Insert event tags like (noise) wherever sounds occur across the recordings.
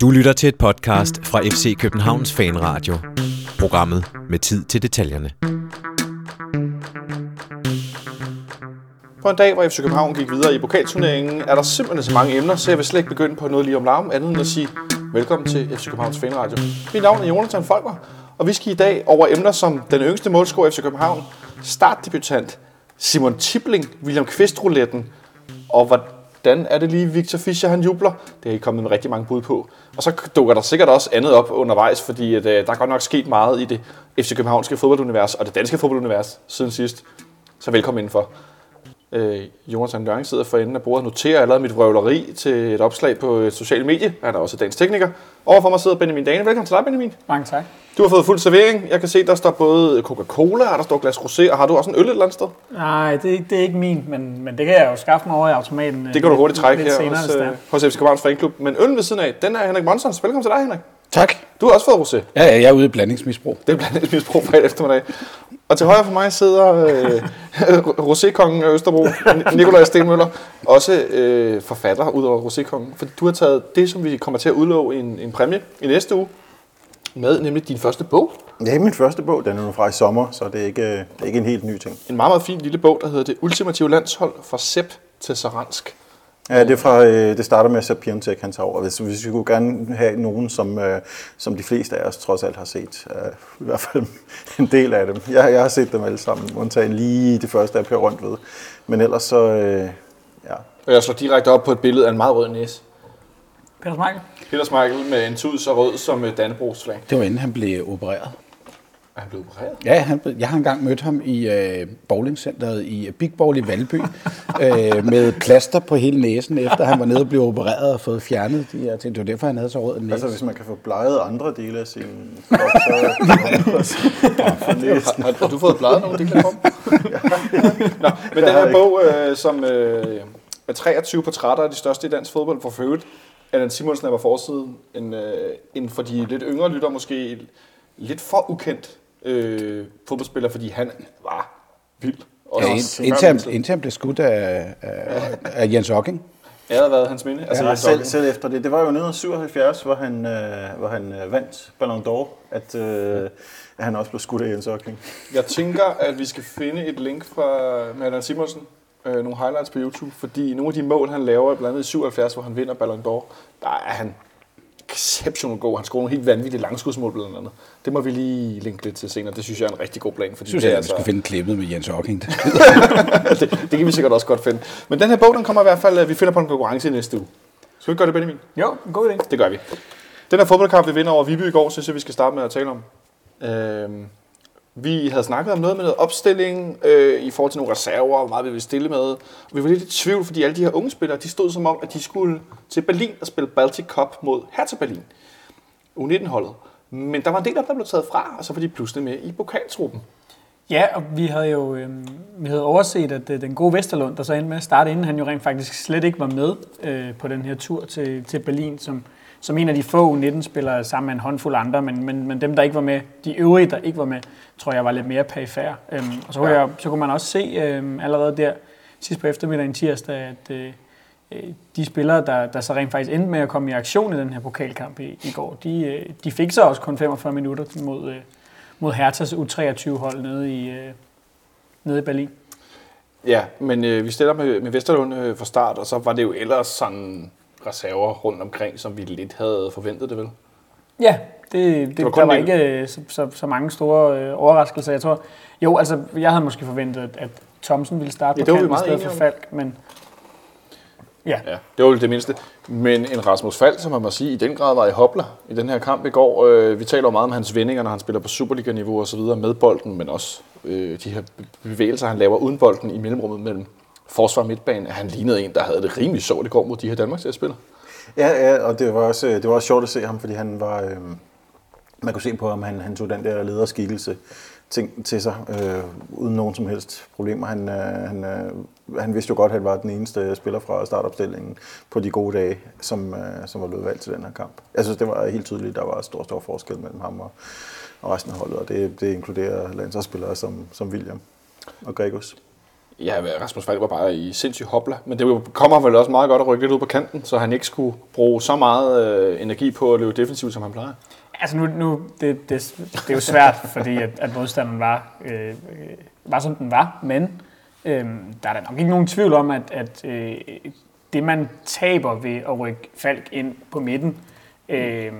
Du lytter til et podcast fra FC Københavns Fanradio. Programmet med tid til detaljerne. På en dag, hvor FC København gik videre i pokalturneringen, er der simpelthen så mange emner, så jeg vil slet ikke begynde på noget lige om larm, andet end at sige velkommen til FC Københavns Fanradio. Mit navn er Jonathan Folker, og vi skal i dag over emner som den yngste målscorer i FC København, startdebutant Simon Tibling, William Kvist-rouletten, og hvordan er det lige Victor Fischer, han jubler? Det er I kommet med rigtig mange bud på. Og så dukker der sikkert også andet op undervejs, fordi at, øh, der er godt nok sket meget i det FC Københavnske fodboldunivers og det danske fodboldunivers siden sidst. Så velkommen indenfor. Øh, Jonathan Løring sidder for enden af bordet og noterer allerede mit vrøvleri til et opslag på et socialt medie. Han er også dagens tekniker. Overfor mig sidder Benjamin Dane. Velkommen til dig, Benjamin. Mange tak. Du har fået fuld servering. Jeg kan se, der står både Coca-Cola, og der står glas rosé, og har du også en øl et eller andet sted? Nej, det, er ikke- det er ikke min, men, men det kan jeg jo skaffe mig over i automaten. øh, Det kan du hurtigt trække lidt her senere, hos, øh, hos FC Københavns Fanklub. Men øllen ved siden af, den er Henrik Monsons. Velkommen til dig, Henrik. Tak. Du har også fået rosé. Ja, ja, jeg er ude i blandingsmisbrug. Det er blandt andet misbrug fredag eftermiddag. Og til højre for mig sidder øh, (laughs) Rosékongen af Østerbro, Nikolaj Stenmøller, også øh, forfatter ud over Rosékongen. For du har taget det, som vi kommer til at udlove en, en præmie i næste uge, med nemlig din første bog. Ja, det er min første bog, den er nu fra i sommer, så det er ikke, det er ikke en helt ny ting. En meget, meget fin lille bog, der hedder Det ultimative landshold fra Sepp til Saransk. Ja, det, er fra, øh, det starter med, at Sepp Piontek han tager over. Hvis, hvis vi kunne gerne have nogen, som, øh, som de fleste af os trods alt har set. øh, I hvert fald en del af dem. Jeg, jeg har set dem alle sammen, undtagen lige det første, jeg Per rundt ved. Men ellers så, øh, ja. Og jeg slår direkte op på et billede af en meget rød næse. Peter Smeichel? Peter Smeichel med en tud så rød som øh, Dannebrogs flag. Det var inden han blev opereret. Er han blevet opereret? Ja, han, jeg har engang mødt ham i øh, bowlingcenteret i øh, Big Ball i Valby, (laughs) øh, med plaster på hele næsen, efter han var nede og blev opereret og fået fjernet de her ting. Det var derfor, han havde så rød næse. Altså, hvis man kan få bleget andre dele af sin krop, så Har, (laughs) har, har du fået bladet nogle dele af kroppen? (laughs) Nå, men den her bog, øh, som øh, er 23 portrætter af de største i dansk fodbold, for øvrigt, Allan Simonsen er på forsiden, en, øh, en for de lidt yngre lytter måske lidt for ukendt øh, fodboldspiller, fordi han var vild. Og Ja, indtil han blev skudt af, af, af Jens Ocking. Ja, der har været hans minde. Altså, Ja, jeg selv, selv efter det. Det var jo 1977, hvor han, øh, hvor han øh, vandt Ballon d'Or, at, øh, at han også blev skudt af Jens Ocking. Jeg tænker, at vi skal finde et link fra med Allan Simonsen, øh, nogle highlights på YouTube, fordi nogle af de mål, han laver, blandt andet i 77, hvor han vinder Ballon d'Or, der er han exceptionelt god. Han scorer nogle helt vanvittige langskudsmål blandt andet. Det må vi lige linke lidt til senere. Det synes jeg er en rigtig god plan. Fordi Jeg synes, det, jeg, er at vi skulle finde klippet med Jens Ocking. (laughs) det, det, kan vi sikkert også godt finde. Men den her bog, den kommer i hvert fald, øh, vi finder på en konkurrence i næste uge. Skal vi ikke gøre det, Benjamin? Jo, en god idé. Det gør vi. Den her fodboldkamp, vi vinder over Viby i går, synes jeg, vi skal starte med at tale om. Øhm, vi havde snakket om noget med noget opstilling øh, i forhold til nogle reserver, hvor meget vi ville stille med. Og vi var lidt i tvivl, fordi alle de her unge spillere, de stod som om, at de skulle til Berlin og spille Baltic Cup mod Hertha Berlin. U19-holdet. Men der var en del af dem, der blev taget fra, og så var de pludselig med i pokaltruppen. Ja, og vi havde jo øh, vi havde overset, at øh, den gode Vesterlund, der så endte med at starte, inden han jo rent faktisk slet ikke var med øh, på den her tur til, til Berlin, som, som en af de få U19-spillere sammen med en håndfuld andre, men, men, men dem, der ikke var med, de øvrige, der ikke var med, tror jeg var lidt mere perifær. Øhm, og så, kunne Ja. jeg, så kunne man også se øh, allerede der sidst på eftermiddagen tirsdag, at øh, øh, de spillere, der, der så rent faktisk endte med at komme i aktion i den her pokalkamp i, i går, de, øh, de fik så også kun 45 minutter mod, øh, mod Herthas U23-hold nede i, øh, nede i Berlin. Ja, men øh, vi stiller med, med Vesterlund øh, fra start, og så var det jo ellers sådan reserver rundt omkring, som vi lidt havde forventet det vel. Ja, det, det, var var der var det- ikke øh, så, så, så mange store øh, overraskelser. Jeg tror, jo, altså, jeg havde måske forventet, at, at Thomsen ville starte Ja, på det kanten i stedet for Falk, men ja, Ja, det var jo det mindste. Men en Rasmus Fald, som man må sige, i den grad var i hopler i den her kamp i går. Øh, vi taler meget om hans vendinger, når han spiller på Superliga-niveau og så videre med bolden, men også øh, de her bevægelser, han laver uden bolden i mellemrummet mellem forsvar midtbane, at Han lignede en, der havde det rimelig sjovt i går mod de her Danmarks spiller. Ja, ja, og det var også, øh, det var også sjovt at se ham, fordi han var, øh, man kunne se på ham, han, han tog den der lederskikkelse ting til sig, øh, uden nogen som helst problemer. Han, øh, han, øh, han vidste jo godt, at han var den eneste spiller fra startopstillingen på de gode dage, som, øh, som var blevet valgt til den her kamp. Jeg synes, det var helt tydeligt, at der var stor, stor forskel mellem ham og, og resten af holdet, og det, det inkluderer landsholdsspillere som, som William og Gregus ja, Rasmus Falk var bare i sindssyg hopla, men det kommer vel også meget godt at rykke lidt ud på kanten, så han ikke skulle bruge så meget øh, energi på at løbe defensivt, som han plejer. Altså nu, nu det, det, det er jo svært, (laughs) fordi at, at modstanden var, øh, øh, var, som den var, men øh, der er da nok ikke nogen tvivl om, at, at øh, det man taber ved at rykke Falk ind på midten, øh,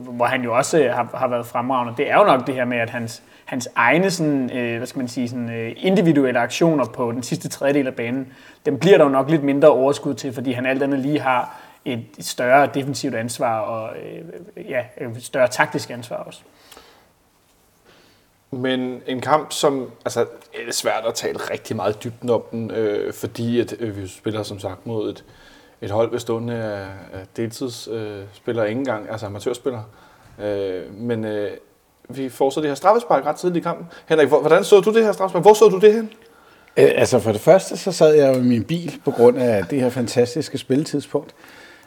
hvor han jo også har, har været fremragende, det er jo nok det her med, at hans, hans egne sådan, øh, hvad skal man sige, sådan, øh, individuelle aktioner på den sidste tredjedel af banen, dem bliver der jo nok lidt mindre overskud til, fordi han alt andet lige har et større defensivt ansvar og øh, ja, et større taktisk ansvar også. Men en kamp, som altså, det er svært at tale rigtig meget dybden om den, øh, fordi at, øh, vi spiller som sagt mod et, et hold bestående af, af deltidsspillere, øh, ikke engang, altså amatørspillere. Øh, men øh, vi får så det her straffespark ret tidligt i kampen. Henrik, hvordan så du det her straffespark? Hvor så du det hen? Øh, altså for det første, så sad jeg jo i min bil på grund af det her fantastiske spilletidspunkt.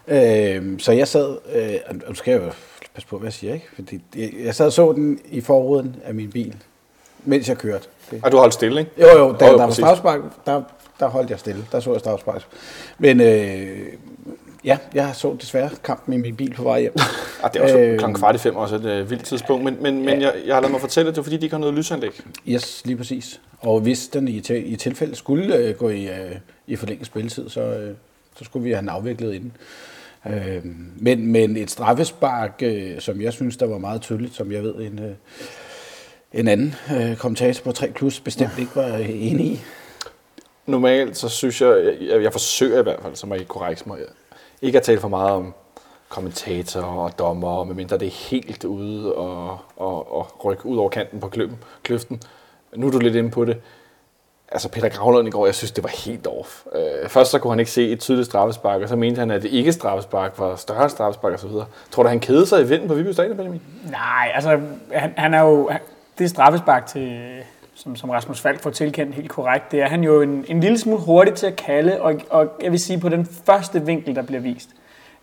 Øh, så jeg sad, øh, og nu skal jeg jo passe på, hvad jeg siger, ikke? Fordi jeg, sad og så den i forruden af min bil, mens jeg kørte. Det. Og du holdt stille, ikke? Jo, jo, da Jo, jo, der var præcis. strafspark, der, der holdt jeg stille. Der så jeg strafspark. Men øh, ja, jeg så desværre kampen i min bil på vej hjem. (laughs) Ah, det er også øh, Øh, klokken kvart i fem, også et øh, vildt tidspunkt. Men, men, men jeg, jeg har ladet mig fortælle, at det er fordi, de ikke har noget lysanlæg. Yes, lige præcis. Og hvis den i, til, i tilfælde skulle øh, gå i, øh, i forlænget spilletid, så, øh, så skulle vi have den afviklet inden. Øh, men, men et straffespark, øh, som jeg synes, der var meget tydeligt, som jeg ved, en, øh, en anden øh, kommentator på 3 Plus bestemt ikke var øh, enig i. Normalt, så synes jeg, jeg, jeg forsøger i hvert fald, som er ikke korrekt mig, ikke at tale for meget om kommentatorer og dommer, medmindre det er helt ude og, og, og rykke ud over kanten på kløben, kløften. Nu er du lidt inde på det. Altså Peter Gravlund i går, jeg synes, det var helt off. Øh, først så kunne han ikke se et tydeligt straffespark, og så mente han, at det ikke straffespark var større straffespark osv. Tror du, han kedede sig i vinden på Viby Stadion, Benjamin? Nej, altså han, han er jo, han, det straffespark til, som, som Rasmus Falk får tilkendt helt korrekt, det er han jo en, en lille smule hurtig til at kalde, og, og jeg vil sige på den første vinkel, der bliver vist,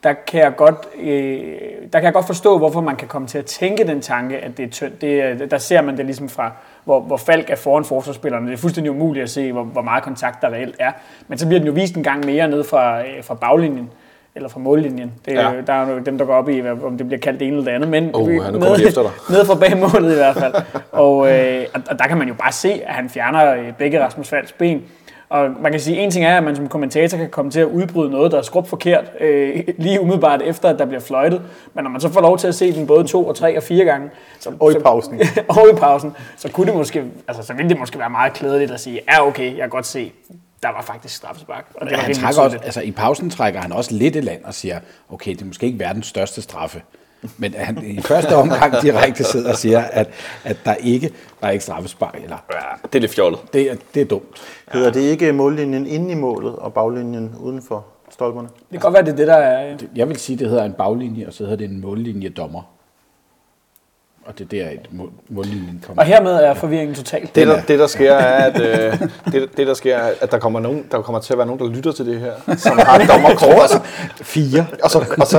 der kan jeg godt, øh, der kan jeg godt forstå, hvorfor man kan komme til at tænke den tanke, at det er tyndt. Det, der ser man det ligesom fra, hvor, hvor Falk er foran forsvarsspillerne. Det er fuldstændig umuligt at se, hvor, hvor meget kontakt der reelt er. Men så bliver den jo vist en gang mere ned fra, øh, fra baglinjen eller fra mållinjen. Det, Ja. Der er jo dem, der går op i, om det bliver kaldt det ene eller det andet. Men Åh, vi- han kommet efter dig. (laughs) nede fra bag målet i hvert fald. Og, øh, og, der kan man jo bare se, at han fjerner øh, begge Rasmus Falks ben. Og man kan sige, en ting er, at man som kommentator kan komme til at udbryde noget, der er skrubt forkert, øh, lige umiddelbart efter, at der bliver fløjtet. Men når man så får lov til at se den både to og tre og fire gange, så, Og i så, pausen. (laughs) og i pausen, så kunne det måske, altså så ville det måske være meget klædeligt at sige, ja okay, jeg kan godt se, der var faktisk straffespark. Og det var han trækker også, altså, I pausen trækker han også lidt i land og siger, okay, det er måske ikke verdens største straffe. Men han i første omgang direkte sidder og siger, at, at der ikke der er ikke straffespark. Eller, Ja, det er lidt fjollet. det, er, det er dumt. Hedder det ikke mållinjen inde i målet og baglinjen uden for stolperne? Det kan godt være, det er det, der er... Jeg vil sige, det hedder en baglinje, og så hedder det en mållinje dommer. Og det er der, et mål, mållinjen kommer. Og hermed er forvirringen total. Det, der, er- det, der sker, er, at, øh, (laughs) det, det, der sker, er, at der kommer, nogen, der kommer til at være nogen, der lytter til det her, som har et (laughs) dommerkort. Fire. Og så, og så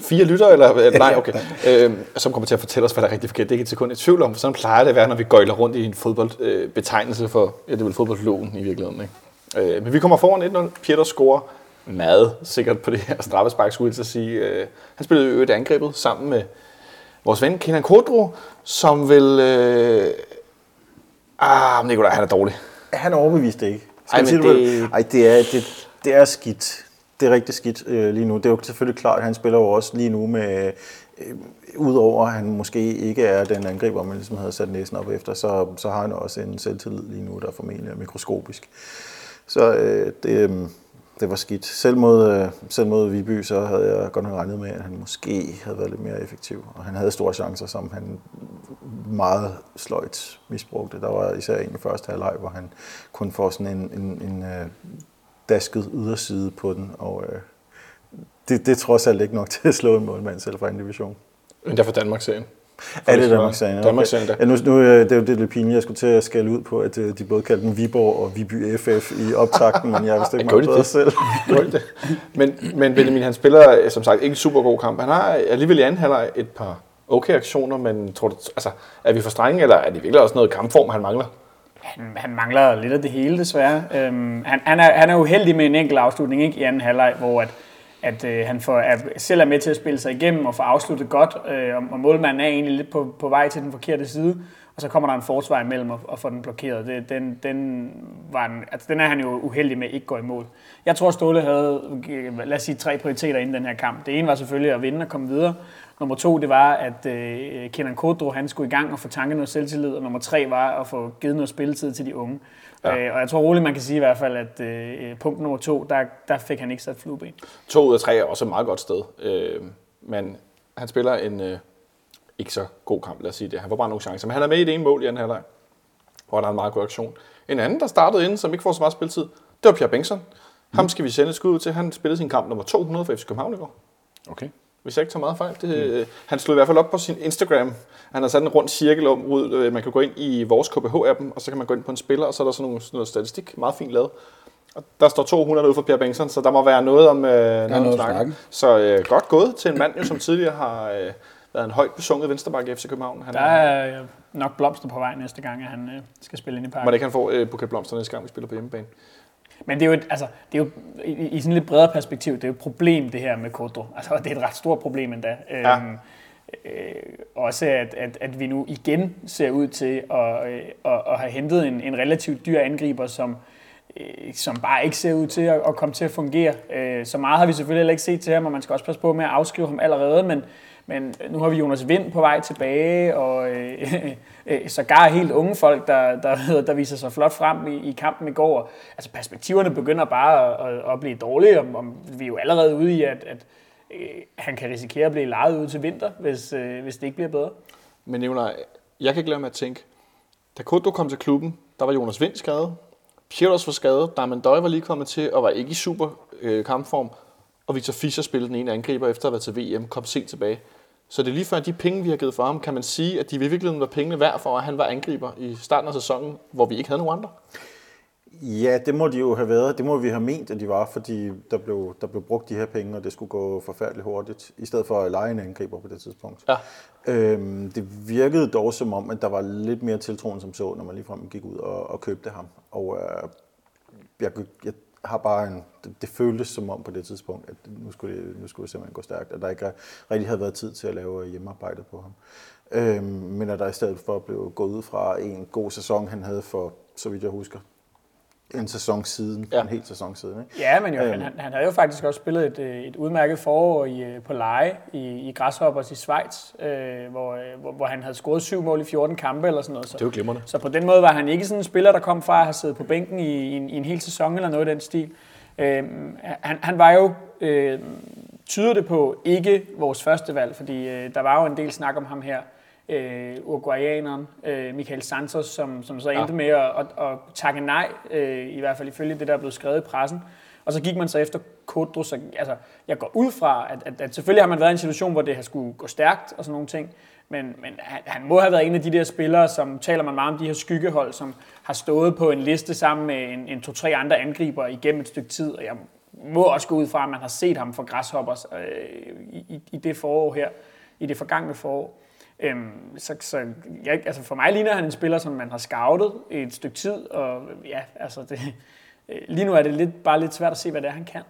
fire lytter, eller nej, okay, øh, som kommer til at fortælle os, hvad der er rigtig forkert. Det er ikke et sekund i tvivl om, for sådan plejer det at være, når vi gøjler rundt i en fodboldbetegnelse øh, betegnelse for, ja, det er vel fodboldloven i virkeligheden. Ikke? Øh, men vi kommer foran 1-0. Peter scorer meget sikkert på det her straffespark, skulle jeg til at sige. Øh, han spillede jo et angrebet sammen med vores ven Kenan Kodro, som vil... Øh, ah, Nikolaj, han er dårlig. Han overbeviste ikke. Ej, Ej, men det- det... Ej, det er, det, det er skidt. Det er rigtig skidt øh, lige nu. Det er jo selvfølgelig klart, at han spiller jo også lige nu med... Øh, Udover at han måske ikke er den angriber, man ligesom havde sat næsen op efter, så, så har han også en selvtillid lige nu, der formentlig er mikroskopisk. Så øh, det, øh, det var skidt. Selv mod, øh, selv mod Viby, så havde jeg godt nok regnet med, at han måske havde været lidt mere effektiv. Og han havde store chancer, som han meget sløjt misbrugte. Der var især en i første halvleg, hvor han kun får sådan en, en, en øh, dasket yderside på den. Og øh, det, det er trods alt ikke nok til at slå en målmand selv fra en division. Men derfor Danmark-serien. Er det Danmarks-serien? Danmarks-serien, Ja, nu, nu, øh, det er jo det lidt pinligt, jeg skulle til at skælde ud på, at øh, de både kaldte den Viborg og Viby FF i optakten, men jeg er vist ikke (laughs) meget bedre det? selv. (laughs) Gjorde det. Men, men Benjamin, han spiller øh, som sagt ikke en super god kamp. Han har alligevel i anden halvleg et par okay aktioner, men tror du, altså, er vi for strenge, eller er det virkelig også noget kampform, han mangler? Han, han mangler lidt af det hele, desværre. Øhm, han, han, er, han er uheldig med en enkelt afslutning ikke, i anden halvleg, hvor at, at øh, han får, er, selv er med til at spille sig igennem og få afsluttet godt, øh, og, og målmanden er egentlig lidt på, på vej til den forkerte side, og så kommer der en forsvar imellem og, og får den blokeret. Det, den, den, var en, altså, den er han jo uheldig med ikke går i mål. Jeg tror, Ståle havde, lad os sige, tre prioriteter inden den her kamp. Det ene var selvfølgelig at vinde og komme videre. Nummer to, det var, at øh, Kenan Kodro, han skulle i gang og få tanket noget selvtillid. Og nummer tre var at få givet noget spilletid til de unge. Ja. Øh, og jeg tror roligt, man kan sige i hvert fald, at øh, punkt nummer to, der, der fik han ikke sat flueben. To ud af tre er også et meget godt sted. Øh, men han spiller en øh, ikke så god kamp, lad os sige det. Han får bare nogle chancer. Men han er med i det ene mål i anden halvleg, hvor der er en meget god aktion. En anden, der startede inden, som ikke får så meget spilletid, det var Pierre Bengtsson. Ham skal vi sende et skud ud til. Han spillede sin kamp nummer 200 for FC København i går. Okay. Hvis jeg ikke tager meget fejl. Det, mm. Han slog i hvert fald op på sin Instagram. Han har sat en rund cirkel om, ud. Øh, man kan gå ind i vores KBH-appen, og så kan man gå ind på en spiller, og så er der sådan nogle, sådan noget statistik. Meget fint lavet. Og der står 200 ud for Pierre Bengtsson, så der må være noget om, øh, noget noget snakken. snakke. Så øh, godt gået til en mand, jo, som tidligere har øh, været en højt besunget venstreback i FC København. Han, Der er øh, nok blomster på vej næste gang, at han øh, skal spille ind i Må parken. det ikke han får øh, buket blomster næste gang, vi spiller på hjemmebane? Men det er jo, et, altså, det er jo i, i sådan lidt bredere perspektiv, det er jo et problem, det her med Kodro. Altså, det er et ret stort problem endda. Ja. Øhm, øh, også at, at, at vi nu igen ser ud til at, øh, at, at have hentet en, en relativt dyr angriber, som, øh, Øh, som bare ikke ser ud til at, at komme til at fungere. Øh, så meget har vi selvfølgelig heller ikke set til ham, og man skal også passe på med at afskrive ham allerede, men, men nu har vi Jonas Vind på vej tilbage, og øh, (laughs) øh, sågar helt unge folk, der, der, der viser sig flot frem i, i kampen i går. Altså perspektiverne begynder bare at, at, at blive dårlige, og, og vi er jo allerede ude i, at, at øh, han kan risikere at blive lejet ud til vinter, hvis, øh, hvis det ikke bliver bedre. Men Nicolaj, jeg kan ikke lade mig at tænke, da Kodo kom til klubben, der var Jonas Vind skadet, Pietos var skadet, Diamond Døj var lige kommet til og var ikke i super øh, kampform, og Victor Fischer spillede den ene angriber efter at have været til VM, kom sent tilbage. Så det er lige før, at de penge, vi har givet for ham, kan man sige, at de i virkeligheden var pengene værd for, at han var angriber i starten af sæsonen, hvor vi ikke havde nogen andre. Ja, det må de jo have været. Det må vi have ment, at de var, fordi der blev, der blev brugt de her penge, og det skulle gå forfærdeligt hurtigt, i stedet for at lege en angriber på det tidspunkt. Ja. Øhm, det virkede dog som om, at der var lidt mere tiltroen som så, når man ligefrem gik ud og, og købte ham. Og øh, jeg, jeg har bare en, det, det føltes som om på det tidspunkt, at nu skulle, det, nu skulle det simpelthen gå stærkt, at der ikke rigtig havde været tid til at lave hjemmearbejdet på ham. Øhm, men at der i stedet for blev gået ud fra en god sæson, han havde for, så vidt jeg husker, en sæson siden, Ja. en hel sæson siden. Ikke? Ja, men jo, Øhm. han, han, havde jo faktisk også spillet et, øh, et udmærket forår i, øh, på leje i, i Græshoppers i Schweiz, øh, hvor, øh, hvor, hvor han havde scoret syv mål i 14 kampe eller sådan noget. Så, Det jo glimrende. så på den måde var han ikke sådan en spiller, der kom fra at have siddet på bænken i, i, en, i en hel sæson eller noget i den stil. Øh, han, han var jo, øh, tyder det på, ikke vores første valg, fordi øh, der var jo en del snak om ham her, øh, uruguayaneren øh, Michael Santos, som, som så endte ja. med at, at, at takke nej, øh, i hvert fald ifølge det, der er blevet skrevet i pressen. Og så gik man så efter Kodro, så altså, jeg går ud fra, at, at, at selvfølgelig har man været i en situation, hvor det har skulle gå stærkt og sådan nogle ting, men, men han, han må have været en af de der spillere, som taler man meget om de her skyggehold, som har stået på en liste sammen med en, en to-tre andre angriber igennem et stykke tid, og jeg må også gå ud fra, at man har set ham for græshoppers øh, i, i, i det forår her, i det forgangne forår. Øhm, så, så jeg, altså for mig ligner han en spiller, som man har scoutet i et stykke tid, og ja, altså det, (laughs) øh, lige nu er det lidt, bare lidt svært at se, hvad det er, han kan.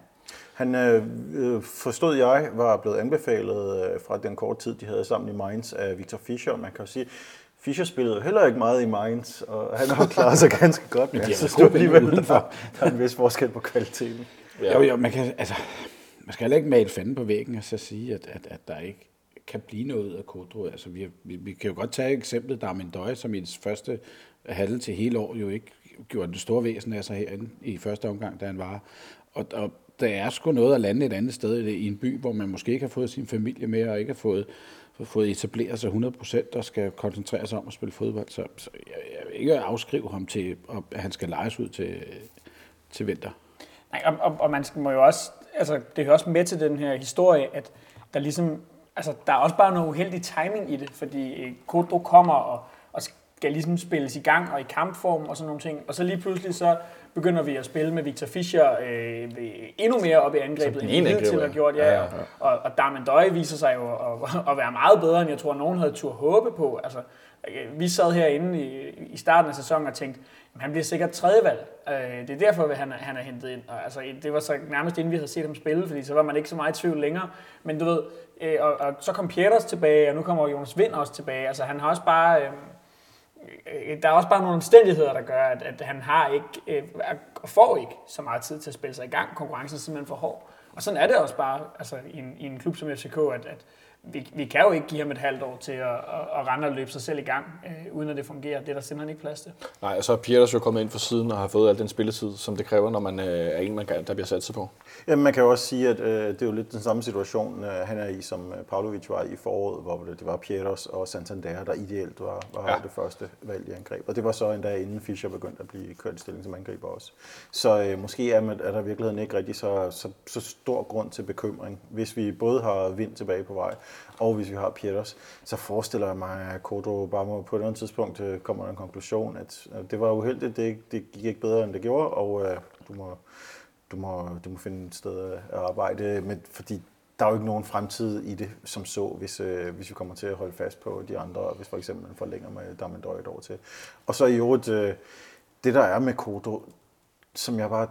Han øh, øh, forstod jeg var blevet anbefalet øh, fra den korte tid, de havde sammen i Mainz af Victor Fischer. Man kan jo sige, Fischer spillede jo heller ikke meget i Mainz, og han har klaret sig (laughs) ganske godt. Men synes været gode alligevel, der, (laughs) der er en vis forskel på kvaliteten. Ja. Jo, jo, man kan, altså, man skal heller ikke male fanden på væggen og så sige, at, at, at der ikke kan blive noget af Kodro. Altså, vi, vi, vi kan jo godt tage eksemplet Darmin Døje, som i hans første halvdel til hele år jo ikke gjorde det store væsen af sig herinde i første omgang, da han var. Og, og der er sgu noget at lande et andet sted i en by, hvor man måske ikke har fået sin familie med, og ikke har fået, fået etableret sig 100% og skal koncentrere sig om at spille fodbold. Så, så jeg, jeg vil ikke afskrive ham til, at han skal lejes ud til, til vinter. Nej, og, og, og man skal, må jo også, altså det hører også med til den her historie, at der ligesom, altså der er også bare noget uheldig timing i det, fordi øh, Kodro kommer og, og skal ligesom spilles i gang og i kampform og sådan nogle ting, og så lige pludselig så begynder vi at spille med Victor Fischer øh, endnu mere op i angrebet, end vi angriber, har gjort. ja. Ja, Ja. Og, og Darman Døje viser sig jo at, at være meget bedre, end jeg tror, nogen havde tur håbe på. Altså, vi sad herinde i, i starten af sæsonen og tænkte, jamen, han bliver sikkert tredjevalg. Øh, det er derfor, han, er- han er hentet ind. Og, altså, det var så nærmest inden vi havde set ham spille, fordi så var man ikke så meget i tvivl længere. Men du ved, øh, og, og så kom Pieters tilbage, og nu kommer Jonas Vind også tilbage. Altså, han har også bare... Øh, øh, der er også bare nogle omstændigheder, der gør, at, at han har ikke, øh, får ikke så meget tid til at spille sig i gang. Konkurrencen er simpelthen for hård. Og sådan er det også bare altså, i, en, i en klub som FCK, at, at vi, vi kan jo ikke give ham et halvt år til at, at, at rende og løbe sig selv i gang, øh, uden at det fungerer. Det er der simpelthen ikke plads til. Nej, og så er Pieters jo kommet ind for siden og har fået al den spilletid, som det kræver, når man øh, er en, man kan, der bliver sat sig på. Jamen, man kan jo også sige, at øh, det er jo lidt den samme situation, øh, han er i, som øh, Pavlovic var i foråret, hvor det, det var Pieters og Santander, der ideelt var, var ja. det første valg i angreb. Og det var så endda inden Fischer begyndte at blive kørt i stilling som angriber også. Så øh, måske er, man, er der i virkeligheden ikke rigtig så, så, så stor grund til bekymring. Hvis vi både har vind tilbage på vej, og hvis vi har Pieters, så forestiller jeg mig, at Kodo bare må på et eller andet tidspunkt øh, kommer der en konklusion, at, det var uheldigt, det, det gik ikke bedre, end det gjorde, og øh, du må du må, du må finde et sted at arbejde, med, fordi der er jo ikke nogen fremtid i det som så, hvis, øh, hvis vi kommer til at holde fast på de andre, hvis for eksempel man forlænger med Damendøj et år til. Og så i øvrigt, øh, det der er med Kodo, som jeg bare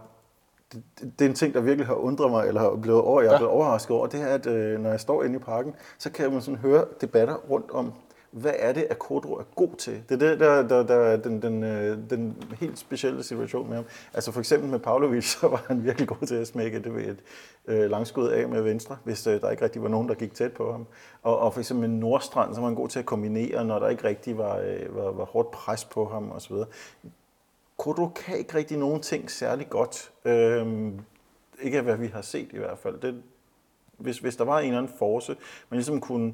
det, det er en ting, der virkelig har undret mig, eller har blevet over, jeg er blevet overrasket over, det er, at øh, når jeg står inde i parken, så kan man sådan høre debatter rundt om, hvad er det, at Kodro er god til? Det er det, der, der, der er den, den, øh, den helt specielle situation med ham. Altså for eksempel med Pavlovic, (laughs) så var han virkelig god til at smække det ved et øh, langskud af med venstre, hvis øh, der ikke rigtig var nogen, der gik tæt på ham. Og, og for eksempel med Nordstrand, så var han god til at kombinere, når der ikke rigtig var, øh, var, var hårdt pres på ham osv. Kodo kan ikke rigtig nogen ting særlig godt. Øhm, ikke af hvad vi har set i hvert fald. Det, hvis, hvis der var en eller anden force, man ligesom kunne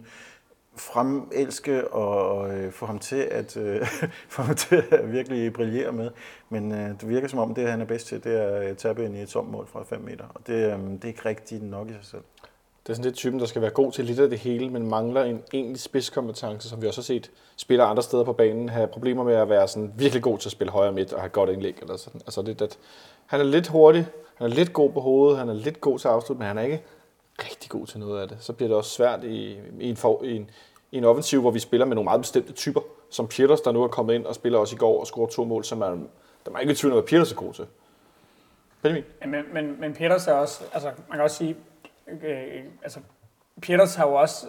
fremelske og øh, få ham til at øh, (laughs) få ham til at virkelig brillere med. Men øh, det virker som om, det han er bedst til, det er at tabe ind i et tomt mål fra 5 meter. Og det, øh, det er ikke rigtigt nok i sig selv. Det er sådan lidt typen, der skal være god til lidt af det hele, men mangler en egentlig spidskompetence, som vi også har set spiller andre steder på banen have problemer med at være sådan virkelig god til at spille højre midt og have godt indlæg. Eller sådan. Altså det, at han er lidt hurtig, han er lidt god på hovedet, han er lidt god til at afslutte, men han er ikke rigtig god til noget af det. Så bliver det også svært i, i, en, for, i, en, i en offensiv, hvor vi spiller med nogle meget bestemte typer, som Pieters, der nu er kommet ind og spiller også i går og scorer to mål, som man, der er ikke i tvivl om, hvad Pieters er god til. Benjamin? Men, men, men Peters er også, altså man kan også sige, øh, altså Peters har jo også,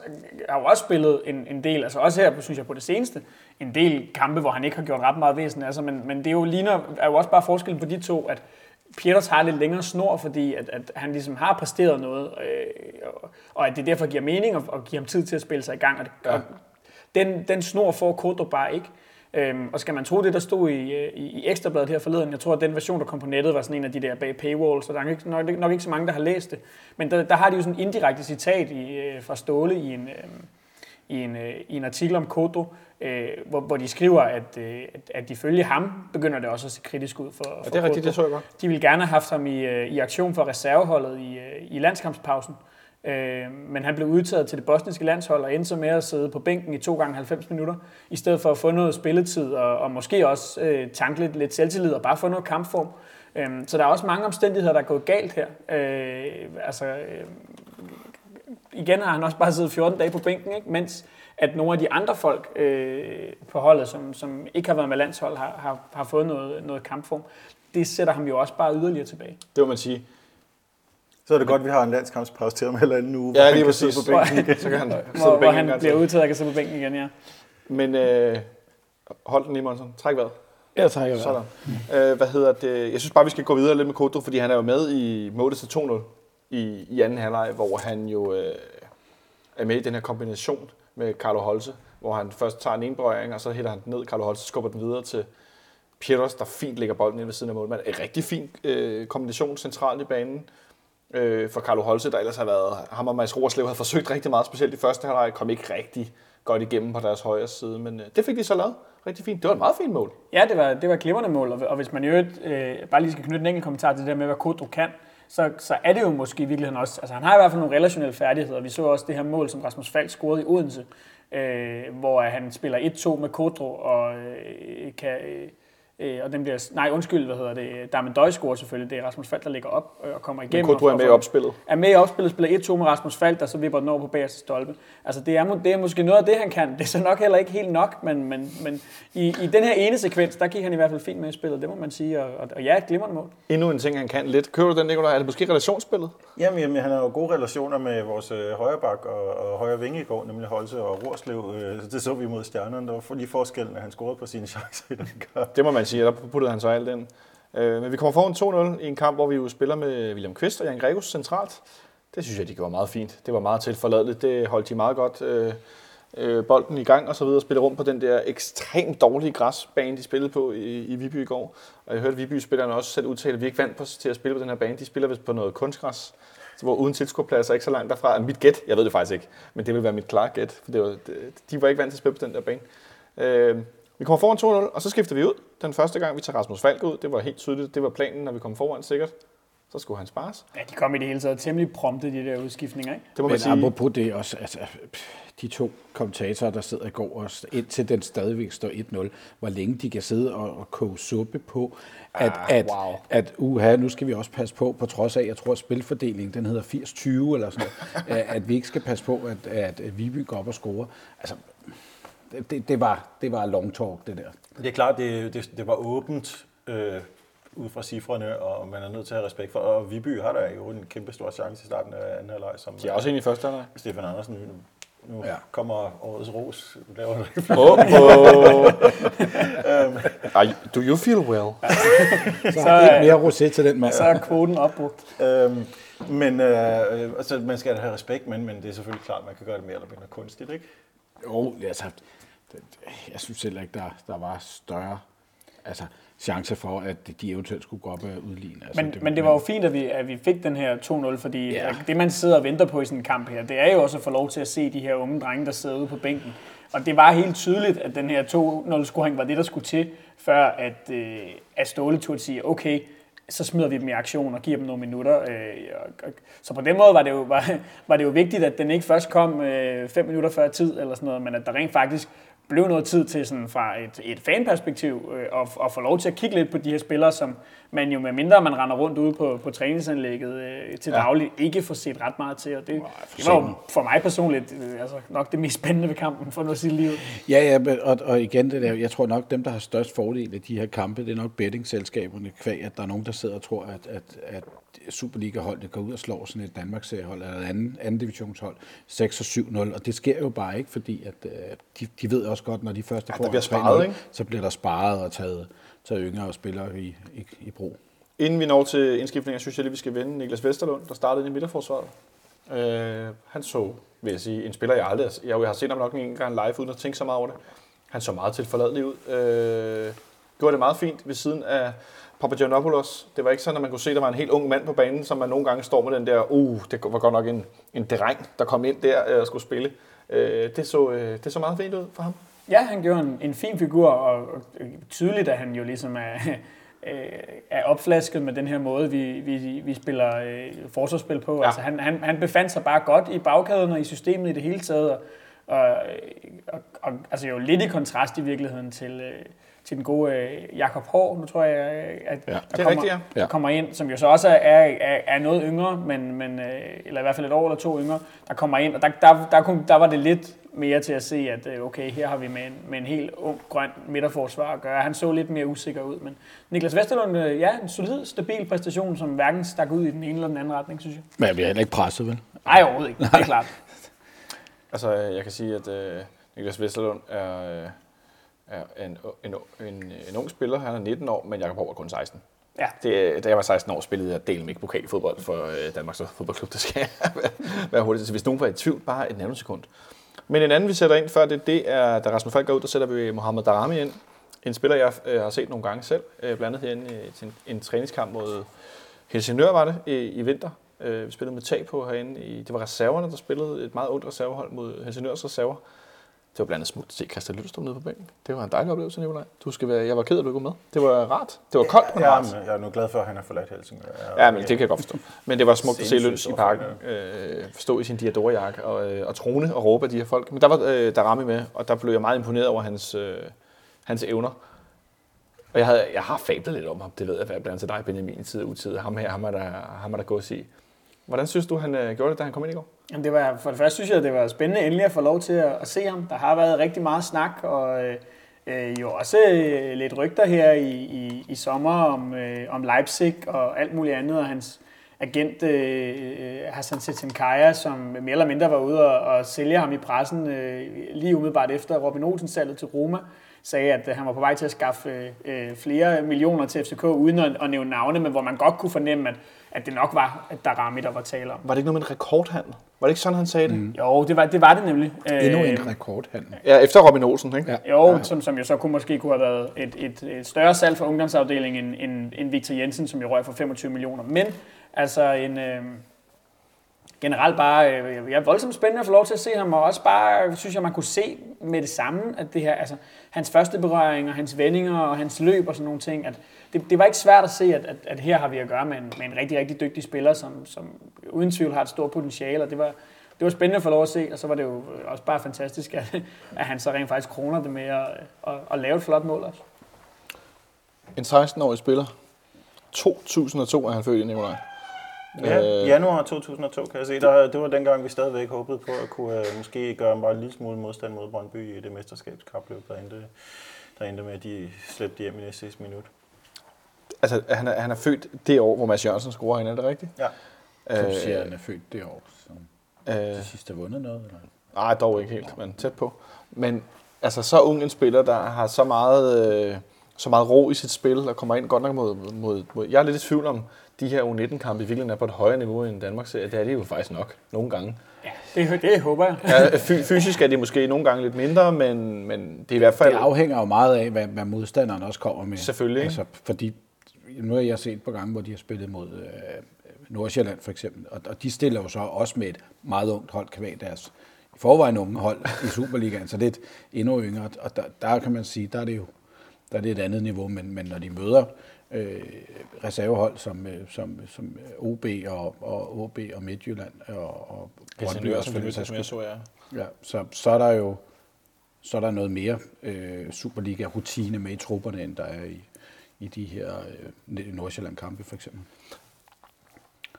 har jo også spillet en, en del, altså også her, synes jeg, på det seneste, en del kampe, hvor han ikke har gjort ret meget væsen af sig, men, men det er jo, ligner, er jo også bare forskellen på de to, at Peters har lidt længere snor, fordi at, at han ligesom har præsteret noget, øh, og, og at det derfor giver mening at, at give ham tid til at spille sig i gang. Og, det, ja. og den, den snor får Kodro bare ikke. Øhm, og skal man tro det, der stod i, øh, i, i Ekstrabladet her forleden, jeg tror, at den version, der kom på nettet, var sådan en af de der bag paywall, så der er ikke, nok, nok ikke så mange, der har læst det. Men der, der har de jo sådan en indirekte citat i, øh, fra Ståle i en, øh, i en, øh, i en artikel om Kodro, øh, hvor, hvor de skriver, at, øh, at, at ifølge ham begynder det også at se kritisk ud for, for Ja, det er rigtigt, det så jeg godt. De ville gerne have haft ham i, øh, i aktion for reserveholdet i, i landskampspausen. Øh, Øh, men han blev udtaget til det bosniske landshold og endte så med at sidde på bænken i 2 gange 90 minutter, i stedet for at få noget spilletid og, og måske også øh, tanke lidt, lidt selvtillid og bare få noget kampform. Øh, så der er også mange omstændigheder, der er gået galt her. Øh, altså, øh, igen har han også bare siddet 14 dage på bænken, ikke? mens at nogle af de andre folk øh, på holdet, som, som ikke har været med landshold, har, har, har fået noget, noget kampform. Det sætter ham jo også bare yderligere tilbage. Det må man sige. Så er det godt, at vi har en landskampspause til om halvanden uge, Ja, hvor han lige kan sidde præcis. på bænken igen. Så kan han Hvor, hvor en han gang bliver udtaget og kan sidde på bænken igen, ja. Men øh, hold den lige, Monson. Træk vejret. Jeg trækker Sådan. Øh, hvad hedder det? Jeg synes bare, vi skal gå videre lidt med Kodro, fordi han er jo med i målet til 2-0 i, i anden halvleg, hvor han jo øh, er med i den her kombination med Carlo Holse, hvor han først tager en indberøring, og så hætter han den ned. Carlo Holse skubber den videre til Pieters, der fint lægger bolden ind ved siden af målmanden. En rigtig fin øh, kombination centralt i banen øh, for Carlo Holse, der ellers har været... Ham og Mads Rorslev havde forsøgt rigtig meget, specielt i første halvleg, kom ikke rigtig godt igennem på deres højre side, men øh, det fik de så lavet rigtig fint. Det var et meget fint mål. Ja, det var, det var et glimrende mål, og, og hvis man i øvrigt øh, bare lige skal knytte en enkelt kommentar til det der med, hvad Kodro kan, så, så er det jo måske i virkeligheden også, altså han har i hvert fald nogle relationelle færdigheder. Vi så også det her mål, som Rasmus Falk scorede i Odense, øh, hvor han spiller 1-2 med Kodro, og øh, kan, øh, Øh, og den bliver, nej, undskyld, hvad hedder det? Darmen Døj scorer selvfølgelig. Det er Rasmus Falk, der ligger op øh, og kommer igennem. Kodro og er med i opspillet. er med i opspillet, spiller 1-2 med Rasmus Falk, der så vipper den over på bagerste stolpe. Altså, det er, det er måske noget af det, han kan. Det er så nok heller ikke helt nok, men, men, men i, i den her ene sekvens, der gik han i hvert fald fint med i spillet, det må man sige. Og, og, og ja, et glimrende mål. Endnu en ting, han kan lidt. Køber du den, Nicolaj? Er det måske relationsspillet? Jamen, jamen, han har jo gode relationer med vores øh, højre bak og, og højre vinge i går, nemlig Holse og Rorslev. Øh, så det så vi mod stjernerne. Der var for- lige forskellen, at han scorede på sine chancer i den kamp. Det må man sige, der puttede han så alt ind. Øh, men vi kommer foran 2-0 i en kamp, hvor vi jo spiller med William Kvist og Jan Gregus centralt. Det synes jeg, de gjorde meget fint. Det var meget tilforladeligt. Det holdt de meget godt øh, øh, bolden i gang og så videre. Spillede rundt på den der ekstremt dårlige græsbane, de spillede på i, i Viby i går. Og jeg hørte Viby-spillerne også selv udtale, at vi ikke vant på, til at spille på den her bane. De spiller vist på noget kunstgræs, hvor uden tilskuerpladser ikke så langt derfra. Mit gæt, jeg ved det faktisk ikke, men det vil være mit klare gæt, for det var, de var ikke vant til at spille på den der bane. Øh, vi kommer foran 2-0, og så skifter vi ud. Den første gang, vi tager Rasmus Falk ud, det var helt tydeligt, det var planen, når vi kom foran sikkert. Så skulle han spares. Ja, de kom i det hele taget temmelig prompte, de der udskiftninger, ikke? Det må man Men sige. apropos det også, altså, de to kommentatorer, der sidder i går, og indtil den stadigvæk står 1-0, hvor længe de kan sidde og, og koge suppe på, at, Ah, at, wow. at uha, nu skal vi også passe på, på trods af, jeg tror, at spilfordelingen, den hedder 80-20 eller sådan noget, (laughs) at, at vi ikke skal passe på, at, at, at Viby går op og scorer. Altså, det- det, det, var, det var long talk, det der. Det er klart, det, det, det var åbent øh, ud fra cifrene, og man er nødt til at have respekt for. Og Viby har der jo en kæmpe stor chance i starten af anden halvleg, som De er også inde i første halvleg. Stefan Andersen. Nu Ja. ja. kommer årets ros. Laver du? Oh, oh. Are you, do you feel well? Så, så ikke mere rosé til den mand. Så er kvoten opbrugt. øhm, men øh, altså, man skal have respekt, men, men det er selvfølgelig klart, at man kan gøre det mere eller mindre kunstigt, ikke? Jo, altså, jeg synes heller ikke, der, der var større altså, chance for, at de eventuelt skulle gå op og udligne. Altså, Men, men det var jo fint, at vi, at vi fik den her 2-0, fordi Ja. det, man sidder og venter på i sådan en kamp her, det er jo også at få lov til at se de her unge drenge, der sidder ude på bænken. Og det var helt tydeligt, at den her 2-0-scoring var det, der skulle til, før at, øh, at Ståle turde sige, okay, så smider vi dem i aktion og giver dem nogle minutter. Øh, så på den måde var det, jo, (laughs) var, var det jo vigtigt, at den ikke først kom øh, fem minutter før tid, eller sådan noget, men at der rent faktisk blev noget tid til sådan fra et, et fanperspektiv øh, og, og få lov til at kigge lidt på de her spillere, som man jo med mindre man render rundt ude på, på træningsanlægget øh, til Ja. daglig, ikke får set ret meget til. Og det, det var jo for mig personligt øh, altså, nok det mest spændende ved kampen, for det lige ud. Ja, ja, og, og igen, det der, jeg tror nok, dem, der har størst fordel af de her kampe, det er nok bettingselskaberne, kvæg, at der er nogen, der sidder og tror, at, at, at Superliga-holdene går ud og slår sådan et Danmarks-seriehold eller et anden, anden divisionshold 6 og 7-0, og det sker jo bare ikke, fordi at, øh, de, de ved også godt, når de første Ja, får bliver sparet, 3-0, ikke? så bliver der sparet og taget, taget yngre spillere i, i, i brug. Inden vi når til indskiftninger, synes jeg lige, vi skal vende Niklas Vesterlund, der startede i midterforsvaret. Øh, han så, vil jeg sige, en spiller, jeg aldrig jeg, jeg har set ham nok en gang live, uden at tænke så meget over det. Han så meget tilforladelig ud. Øh, gjorde det meget fint ved siden af Papagiannopoulos. Det var ikke sådan, at man kunne se, at der var en helt ung mand på banen, som man nogle gange står med den der, uh, det var godt nok en, en dreng, der kom ind der øh, og skulle spille. Øh, det, så, øh, det så meget fint ud for ham. Ja, han gjorde en, en fin figur, og, tydeligt, at han jo ligesom er, (laughs) øh, er opflasket med den her måde, vi, vi, vi spiller øh, forsvarsspil på. Ja. Altså, han, han, han befandt sig bare godt i bagkæden og i systemet i det hele taget, og, og, og, og altså jo lidt i kontrast i virkeligheden til, øh, til den gode øh, Jakob Hård, nu tror jeg, øh, at Ja. der Det er kommer, rigtigt, ja. Ja. der kommer ind, som jo så også er, er, er noget yngre, men, men, øh, eller i hvert fald et år eller to yngre, der kommer ind, og der, der, der, kunne, der var det lidt mere til at se, at øh, okay, her har vi med en, med en helt ung, grøn midterforsvar at gøre. Han så lidt mere usikker ud, men Niklas Vesterlund, øh, ja, en solid, stabil præstation, som hverken stak ud i den ene eller den anden retning, synes jeg. Men jeg bliver heller ikke presset, vel? Nej, overhovedet ikke, det er klart. Altså, jeg kan sige, at øh, Niklas Vesterlund er, øh, er en, en, en, en ung spiller. Han er 19 år, men Jakob Hård er kun 16. Ja. Det, da jeg var 16 år, spillede jeg del med pokalfodbold for øh, Danmarks Fodboldklub. Det skal (laughs) være- være hurtigt. Så hvis nogen var i tvivl, bare et nanosekund. Men en anden, vi sætter ind før det, det er, da Rasmus Falk går ud, der sætter vi Mohamed Darami ind. En spiller, jeg øh, har set nogle gange selv, øh, blandt andet herinde øh, til en, en træningskamp mod Helsingør var det i, i vinter. Øh, vi spillede med tag på herinde. I, det var reserverne, der spillede et meget ondt reservehold mod Helsingørs reserver. Det var blandt andet smukt at se Christian Lyttelstrup nede på bænken. Det var en dejlig oplevelse, Nicolaj. Du skal være, jeg var ked af, at du ikke var med. Det var rart. Det var koldt, men Jeg, rart. jeg er nu glad for, at han har forladt Helsingør. Ja, men det kan jeg godt forstå. Men det var smukt at se Løns i parken, øh, stå i sin diadorjakke og, øh, og trone og råbe af de her folk. Men der var øh, Darami med, og der blev jeg meget imponeret over hans, øh, hans evner. Og jeg, havde, jeg har fablet lidt om ham, det ved jeg, blandt til dig, Benjamin, i tid og utid. Ham her, ham er der, ham er der gået i. Hvordan synes du, han øh, gjorde det, da han kom ind i går? Jamen, det var, for det første synes jeg, det var spændende endelig at få lov til at, at se ham. Der har været rigtig meget snak, og øh, øh jo også øh, lidt rygter her i, i, i sommer om, øh, om Leipzig og alt muligt andet, og hans agent øh, øh Hassan Setankaya, som mere eller mindre var ude og, og sælge ham i pressen øh, lige umiddelbart efter Robin Olsen salget til Roma, sagde, at øh, han var på vej til at skaffe øh, flere millioner til FCK, uden at, at nævne navne, men hvor man godt kunne fornemme, at, at det nok var at Darami, der var tale om. Var det ikke noget med en rekordhandel? Var det ikke sådan, han sagde det? Mm. Jo, det var det, var det nemlig. Endnu Øh, en rekordhandel. Ja, efter Robin Olsen, ikke? Ja. Jo, som, som jo så kunne måske kunne have været et, et, et større salg for ungdomsafdelingen end, end, end Victor Jensen, som jo røg for 25 millioner. Men altså en... Øh, generelt bare, øh, jeg er voldsomt spændende at få lov til at se ham, og også bare, øh, synes jeg, man kunne se med det samme, at det her, altså, hans første berøring, og hans vendinger, og hans løb og sådan nogle ting, at det, det var ikke svært at se, at, at, at her har vi at gøre med en, med en rigtig, rigtig dygtig spiller, som, som uden tvivl har et stort potentiale, og det var, det var spændende at få lov at se, og så var det jo øh, også bare fantastisk, at, (laughs) at han så rent faktisk kroner det med at, at, at lave et flot mål også. En 16-årig spiller. 2002 er han født i Nikolaj. Ja, Øh. januar 2002 kan jeg se. Der, det var dengang, vi stadigvæk håbede på at kunne uh, måske gøre bare en lille smule modstand mod Brøndby i det mesterskabskapløb, der endte, der endte med, at de slæbte hjem i næste sidste minut. Altså, han er, han er født det år, hvor Mads Jørgensen scorer hende, er det rigtigt? Ja. Du Øh, siger, at han er født det år, som Øh, til sidst har vundet noget. Eller? Nej, dog ikke helt, men tæt på. Men altså, så ung en spiller, der har så meget, øh, så meget ro i sit spil, og kommer ind godt nok mod, mod, mod... Jeg er lidt i tvivl om, de her U19-kampe i virkeligheden er på et højere niveau end Danmark ser. Det er de jo faktisk nok, nogle gange. Ja, det, det håber jeg. Ja, fy- fysisk er de måske nogle gange lidt mindre, men, men det er i hvert fald... Det afhænger jo meget af, hvad, hvad modstanderen også kommer med. Selvfølgelig, ikke? Altså, fordi nu har jeg set på gange, hvor de har spillet mod øh, Nordsjælland for eksempel, og, og de stiller jo så også med et meget ungt hold kvæg deres i forvejen unge hold i Superligaen, så det er et endnu yngre, og der, der kan man sige, der er det jo der er det et andet niveau, men, men når de møder øh, reservehold som, øh, som, som OB og, og OB og Midtjylland og, og Helsingør, også som for sags som jeg så, ja. Ja, så, så er der jo så er der noget mere øh, Superliga-rutine med i trupperne, end der er i, i de her øh, Nordsjælland-kampe for eksempel.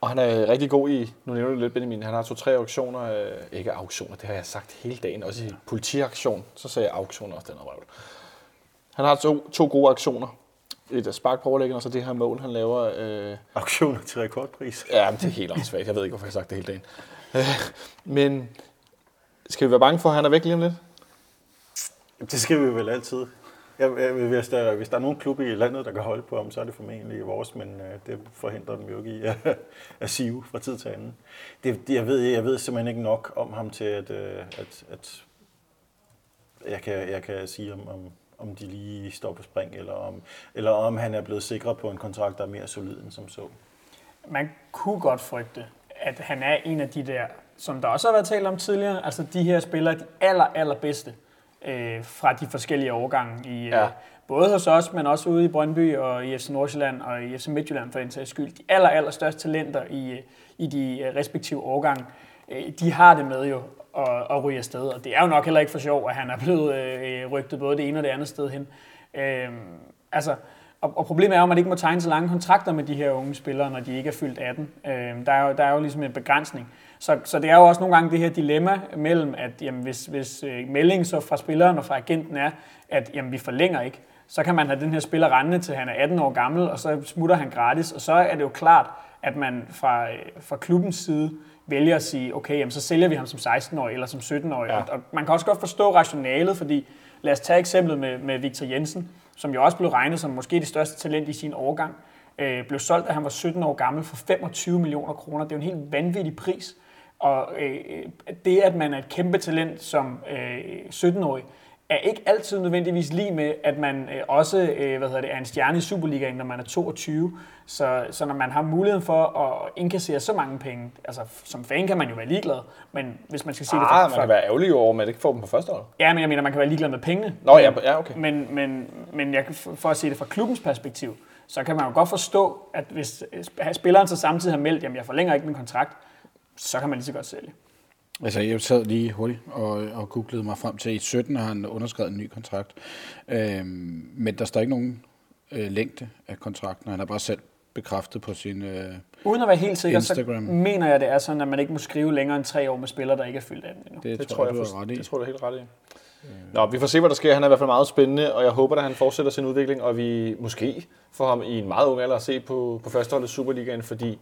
Og han er rigtig god i, nu nævner du lidt Benjamin, han har to-tre auktioner, øh, ikke auktioner, det har jeg sagt hele dagen, også i politiaktion, så sagde jeg auktioner også, den er. Han har to, to gode aktioner. Et spark på overlæggeren, og så det her mål, han laver. Øh, Auktioner til rekordpris. ja, men det er helt åndssvagt. Jeg ved ikke, hvorfor jeg har sagt det hele dagen. Øh, men skal vi være bange for, at han er væk lige om lidt? Det skal vi vel altid. Jeg, hvis, der, hvis der er nogen klub i landet, der kan holde på ham, så er det formentlig vores, men øh, det forhindrer dem jo ikke i at, (laughs) at sive fra tid til anden. Det, det, jeg, ved, jeg ved simpelthen ikke nok om ham til, at, øh, at, at jeg, kan, jeg kan sige, om, om, om de lige står på spring, eller om, eller om han er blevet sikret på en kontrakt, der er mere solid end som så. man kunne godt frygte, at han er en af de der, som der også har været talt om tidligere, altså de her spillere, de aller, allerbedste øh, fra de forskellige årgange, i, Ja. øh, både hos os, men også ude i Brøndby og i FC Nordsjælland og i FC Midtjylland for den sags skyld. De aller, allerstørste talenter i, øh, i de øh, respektive årgange, øh, de har det med jo at, at ryge afsted, og det er jo nok heller ikke for sjov, at han er blevet øh, rygtet både det ene og det andet sted hen. Øh, altså, og, og problemet er jo, at man ikke må tegne så lange kontrakter med de her unge spillere, når de ikke er fyldt 18. Øh, der, er jo, der er jo ligesom en begrænsning. Så, så det er jo også nogle gange det her dilemma mellem, at jamen, hvis, hvis øh, meldingen så fra spilleren og fra agenten er, at jamen, vi forlænger ikke, så kan man have den her spiller rendende til han er 18 år gammel, og så smutter han gratis. Og så er det jo klart, at man fra, øh, fra klubbens side vælger at sige, okay, jamen, så sælger vi ham som 16-årig eller som 17-årig. Ja. Og, og man kan også godt forstå rationalet, fordi lad os tage eksemplet med, med Victor Jensen, som jo også blev regnet som måske det største talent i sin årgang. Øh, blev solgt, da han var 17 år gammel for 25 millioner kroner. Det er jo en helt vanvittig pris. Og øh, det, at man er et kæmpe talent som øh, 17-årig, er ikke altid nødvendigvis lige med, at man øh, også øh, hvad hedder det, er en stjerne i Superligaen, når man er 22. Så, så når man har muligheden for at indkassere så mange penge, altså som fan kan man jo være ligeglad, men hvis man skal det Ah, fra, man kan være ærgerlig over, at man ikke får dem på første hold. Ja, men jeg mener, man kan være ligeglad med pengene. Nå, ja, ja okay. Men, men, men jeg, kan- for at se det fra klubbens perspektiv, så kan man jo godt forstå, at hvis øh, spilleren så samtidig har meldt, at jeg forlænger ikke min kontrakt, så kan man lige så godt sælge. Altså, jeg sad lige hurtigt og, og googlede mig frem til, at i 17 har han underskrevet en ny kontrakt. Øhm, men der står ikke nogen øh, længde af kontrakten. Han har bare selv bekræftet på sin... Øh, Uden at være helt sikker, Instagram. så mener jeg, det er sådan, at man ikke må skrive længere end tre år med spillere, der ikke er fyldt 18 endnu. det, Det tror tror jeg, jeg, du for, har ret i. det tror jeg, du er helt ret i. Nå, vi får se, hvad der sker. Han er i hvert fald meget spændende, og jeg håber, at han fortsætter sin udvikling, og vi måske får ham i en meget ung alder at se på, på førsteholdet Superligaen, fordi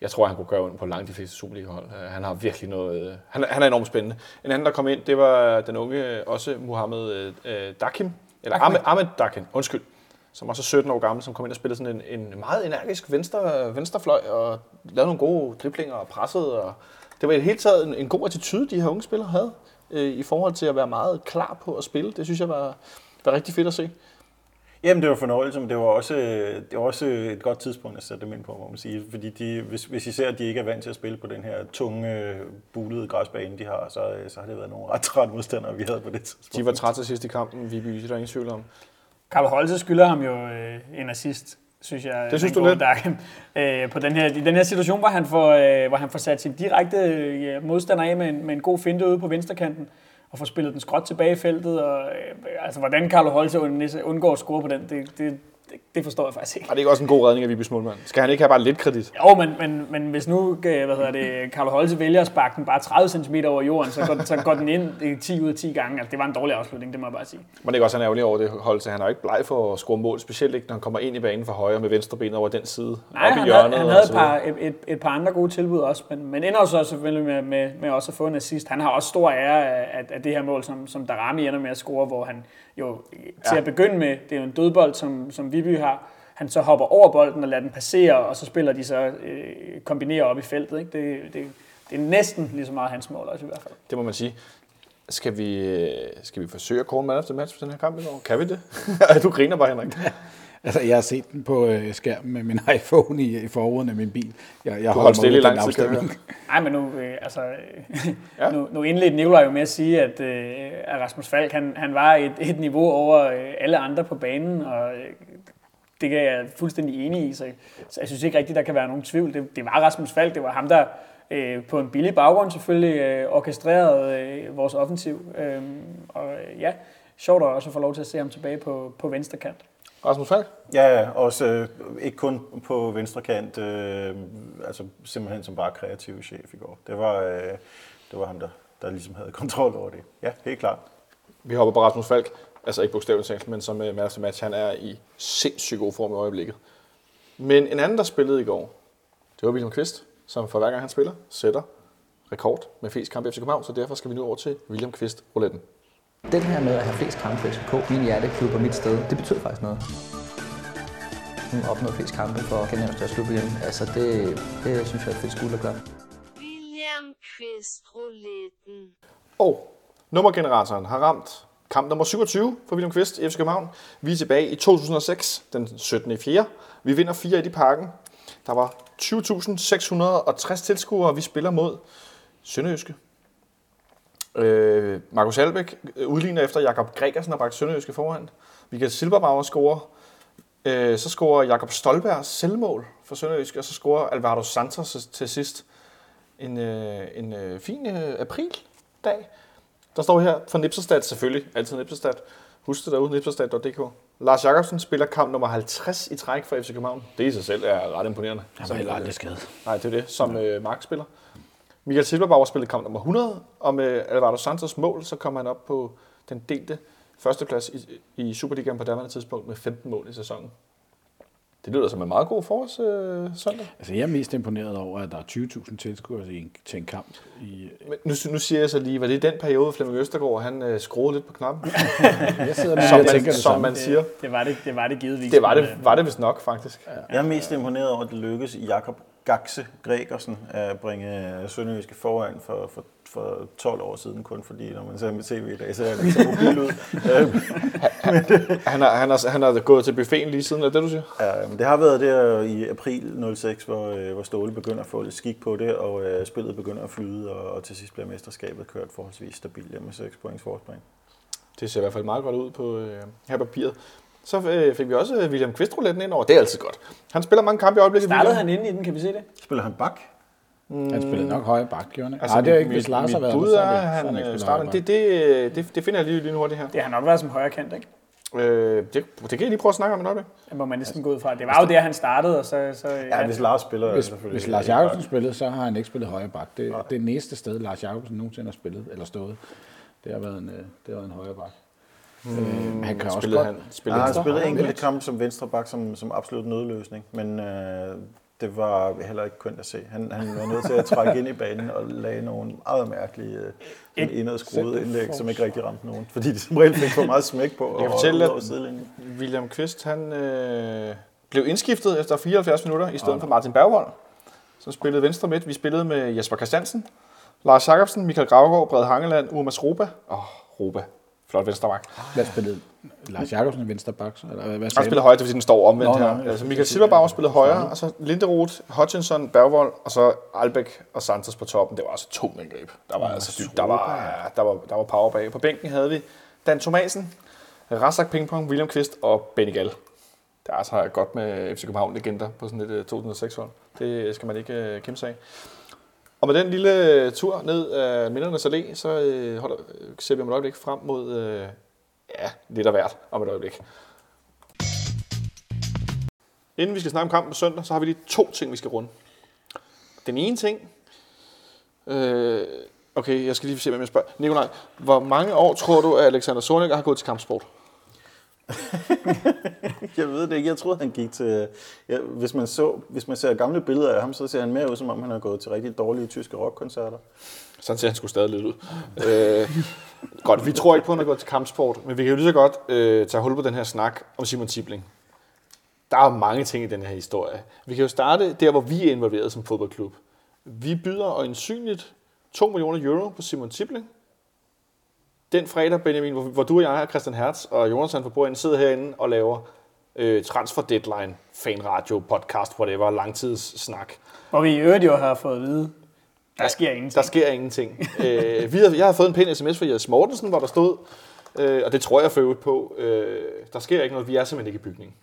jeg tror, han kunne gøre ondt på langt de fleste Superliga-hold. Øh, Han har virkelig noget... øh, Han, han er enormt spændende. En anden, der kom ind, det var den unge, øh, også Mohamed øh, Dakim, eller Ahmed, Ahmed Dakim, undskyld, som også er 17 år gammel, som kom ind og spillede sådan en, en meget energisk venstre, venstrefløj, og lavede nogle gode driblinger og pressede. Og det var i det hele taget en, en god attitude, de her unge spillere havde, øh, i forhold til at være meget klar på at spille. Det synes jeg var, var rigtig fedt at se. Jamen, det var fornøjelse, men det var også, det var også et godt tidspunkt at sætte dem ind på, må man sige. Fordi de, hvis, hvis I ser, at de ikke er vant til at spille på den her tunge, bulede græsbane, de har, så, så har det været nogle ret trætte modstandere, vi havde på det tidspunkt. De var trætte til sidst i kampen, Viby, det er der ingen tvivl om. Carlo Holte skylder ham jo øh, en assist, synes jeg. Det synes den du lidt? Dagen. Øh, på den her, I den her situation, hvor han får, øh, hvor han får sat sin direkte øh, modstander af med en, med en god finte ude på venstrekanten, og få spillet den skråt tilbage i feltet. Og, øh, altså, hvordan Carlo Holte undgår at score på den, det, det, det, det forstår jeg faktisk ikke. Og det er ikke også en god redning af Vibys målmand. Skal han ikke have bare lidt kredit? Jo, men, men, men hvis nu øh, hvad hedder det, Carlo Holte vælger at sparke den bare 30 cm over jorden, så går, så går den ind øh, 10 ud af 10 gange. Altså, det var en dårlig afslutning, det må jeg bare sige. Men det er også han er ærgerlig over det hold, så han er jo ikke bleg for at score mål, specielt ikke når han kommer ind i banen fra højre med venstre ben over den side, Nej, op i han, hjørnet. havde, han havde et par, et, et, et par andre gode tilbud også, men, men ender så selvfølgelig med, med, med også at få en assist. Han har også stor ære af, af det her mål, som, som Darami ender med at score, hvor han jo til Ja. at begynde med, det er jo en dødbold, som, som Viby har, han så hopper over bolden og lader den passere, og så spiller de så øh, kombinerer op i feltet. Ikke? Det, det, det er næsten lige så meget hans mål også i hvert fald. Det må man sige. Skal vi, øh, skal vi forsøge at kåre man efter match på den her kamp i går? Kan vi det? (laughs) du griner bare, Henrik. (laughs) Altså, jeg har set den på øh, skærmen med min (laughs) iPhone i, i forruden af min bil. Jeg, jeg Du holdt stille i lang tid. Nej, (laughs) men nu, øh, altså, øh, Ja. (laughs) nu, nu indledte Nikolaj jo med at sige, at, øh, at Rasmus Falk, han, han var et, et niveau over øh, alle andre på banen, og øh, det er jeg fuldstændig enig i, så, så jeg synes ikke rigtigt, der kan være nogen tvivl. Det, det var Rasmus Falk, det var ham, der øh, på en billig baggrund selvfølgelig øh, orkestrerede øh, vores offensiv. Øh, og øh, ja, sjovt at også få lov til at se ham tilbage på, på venstre kant. Rasmus Falk? Ja, ja, også øh, ikke kun på venstre kant, øh, altså simpelthen som bare kreativ chef i går. Det var, øh, det var ham, der, der ligesom havde kontrol over det. Ja, helt klart. Vi hopper på Rasmus Falk. Altså ikke bogstaveligt talt, men som uh, man match, han er i sindssygt god form i øjeblikket. Men en anden, der spillede i går, det var William Kvist, som for hver gang han spiller, sætter rekord med flest kampe i FC København, så derfor skal vi nu over til William Kvist rouletten. Den her med at have flest kampe for FCK, min hjerteklub og mit sted, det betyder faktisk noget. Hun opnået flest kampe for at kende største klub igen. Altså det, det synes jeg er et fedt skuld at gøre. William Quist rouletten. Og nummergeneratoren har ramt kamp nummer 27 for William Kvist i FC København. Vi er tilbage i 2006, den 17. i 4. Vi vinder 4 i parken. Der var 20.660 tilskuere, og vi spiller mod Sønderjyske. Øh, Markus Albæk udligner efter Jakob Gregersen har bragt Sønderjyske foran. Michael Silberbauer scorer. Øh, så scorer Jakob Stolberg selvmål for Sønderjyske, og så scorer Alvaro Santos til sidst en, øh, en øh, fin øh, aprildag. Der står her fra Nipserstad selvfølgelig, altid Nipserstad. Husk det derude, nipserstad.dk. Lars Jakobsen spiller kamp nummer 50 i træk for FC København. Det i sig selv er ret imponerende. Han var heller aldrig skadet. Nej, det er det, som øh, Mark spiller. Michael Silberbauer spillede kamp nummer 100, og med Alvaro Santos mål, så kom han op på den delte førsteplads i, i Superligaen på daværende tidspunkt med 15 mål i sæsonen. Det lyder som en meget god forårs øh, søndag. Altså, jeg er mest imponeret over, at der er 20.000 tilskuere til en, til en kamp. I, Men nu, nu siger jeg så lige, var det den periode, Flemming Østergaard han øh, skruede lidt på knappen, (laughs) jeg sidder med, som, jeg man, tænker det som samme. man siger. Det, det, var det, det var det givetvis. Det var det, øh, var det vist nok, faktisk. Ja. Jeg er mest imponeret over, at det lykkedes Jakob Gaxe Gregersen at bringe Sønderjyske foran for, for, for 12 år siden, kun fordi, når man ser med tv i dag, så er (laughs) han ikke så mobil ud. Øh, Han, har, han, har, han har gået til buffeten lige siden, er det det, du siger? Ja, men det har været der i april 06, hvor, øh, hvor Ståle begynder at få lidt skik på det, og øh, spillet begynder at flyde, og, og til sidst bliver mesterskabet kørt forholdsvis stabilt med 6 points forspring. Det ser i hvert fald meget godt ud på øh, her papiret. Så øh, fik vi også øh, William Kvist rouletten ind over. Det er altid godt. Han spiller mange kampe i øjeblikket. Startede William. han inde i den, kan vi se det? Spiller han bak? Han spillede nok højre bak, gjorde han? Altså, Nej, det er ikke, hvis Lars har været bud er, det- han ikke øh, spillet starter. Det, det, det, det finder jeg lige, lige nu hurtigt her. Det har nok været som højre kant, ikke? Øh, det, det kan jeg lige prøve at snakke om en øjeblik. Det må man næsten gå ud fra. Det var jo der, han startede, og så... så Ja, hvis Lars spiller, Hvis, selvfølgelig. hvis Lars Jacobsen spillede, så har han ikke spillet højre bak. Det, det er næste sted, Lars Jacobsen nogensinde har spillet, eller stået. Det har været en, øh, det har været en højre bak. Mm, han kan også Spillede godt... han, spillede har han, spillet han enkelte kampe som venstreback som, som absolut nødløsning, men øh, det var heller ikke kønt at se. Han, han var nødt til at trække ind i banen og lage nogle meget mærkelige øh, indadskruede indlæg, som ikke rigtig ramte nogen, fordi de som regel fik for meget smæk på kan og fortælle, ud at-. William Kvist, han øh, blev indskiftet efter 74 minutter i stedet for Martin Bergvold, som spillede venstre midt. Vi spillede med Jesper Christiansen, Lars Jacobsen, Michael Gravgaard, Brede Hangeland, Urmas Roba. Åh, oh, Roba. Flot venstreback. Hvad spillede Lars Jacobsen venstre bak? så? Eller hvad, hvad Han du? højre, det vil sige, den står omvendt Nå, nå, her. jeg altså Michael Silberbauer spillede højre, og så Linderoth, Hutchinson, Bergvold, og så Albæk og Santos på toppen. Det var altså to angreb. Der var altså dybt. Der var, der, var, der var power bag. På bænken havde vi Dan Thomasen, Rasak Pingpong, William Kvist og Benny Gall. Det er altså godt med FC København legender på sådan et øh, 2006-hold. Det skal man ikke øh, kæmpe sig af. Og med den lille øh, tur ned af Mindernes Allé, så øh, holder, øh, ser vi om et øjeblik frem mod øh, ja, lidt af hvert om et øjeblik. Inden vi skal snakke om kampen på søndag, så har vi lige to ting, vi skal runde. Den ene ting... Øh, okay, jeg skal lige se, hvem jeg spørger. Nikolaj, hvor mange år tror du, at Alexander Sonik har gået til kampsport? (laughs) Jeg ved det ikke. Jeg troede, han gik til... Ja, hvis, man så, hvis man ser gamle billeder af ham, så ser han mere ud, som om han har gået til rigtig dårlige tyske rockkoncerter. Sådan ser han sgu stadig lidt ud. øh, godt, vi tror ikke på, at han har gået til kampsport, men vi kan jo lige så godt øh, tage hul på den her snak om Simon Tibling. Der er mange ting i den her historie. Vi kan jo starte der, hvor vi er involveret som fodboldklub. Vi byder øjensynligt 2 millioner euro på Simon Tibling. Den fredag, Benjamin, hvor, hvor du og jeg, Christian Hertz og Jonathan fra Borgen sidder herinde og laver øh, transfer deadline, fanradio, podcast, whatever, langtidssnak. Hvor vi i øvrigt jo har fået at vide, der sker ingenting. Der sker ingenting. øh, vi har, jeg har fået en pæn sms fra Jes Mortensen, hvor der stod, øh, og det tror jeg for på, øh, der sker ikke noget, vi er simpelthen ikke i bygningen.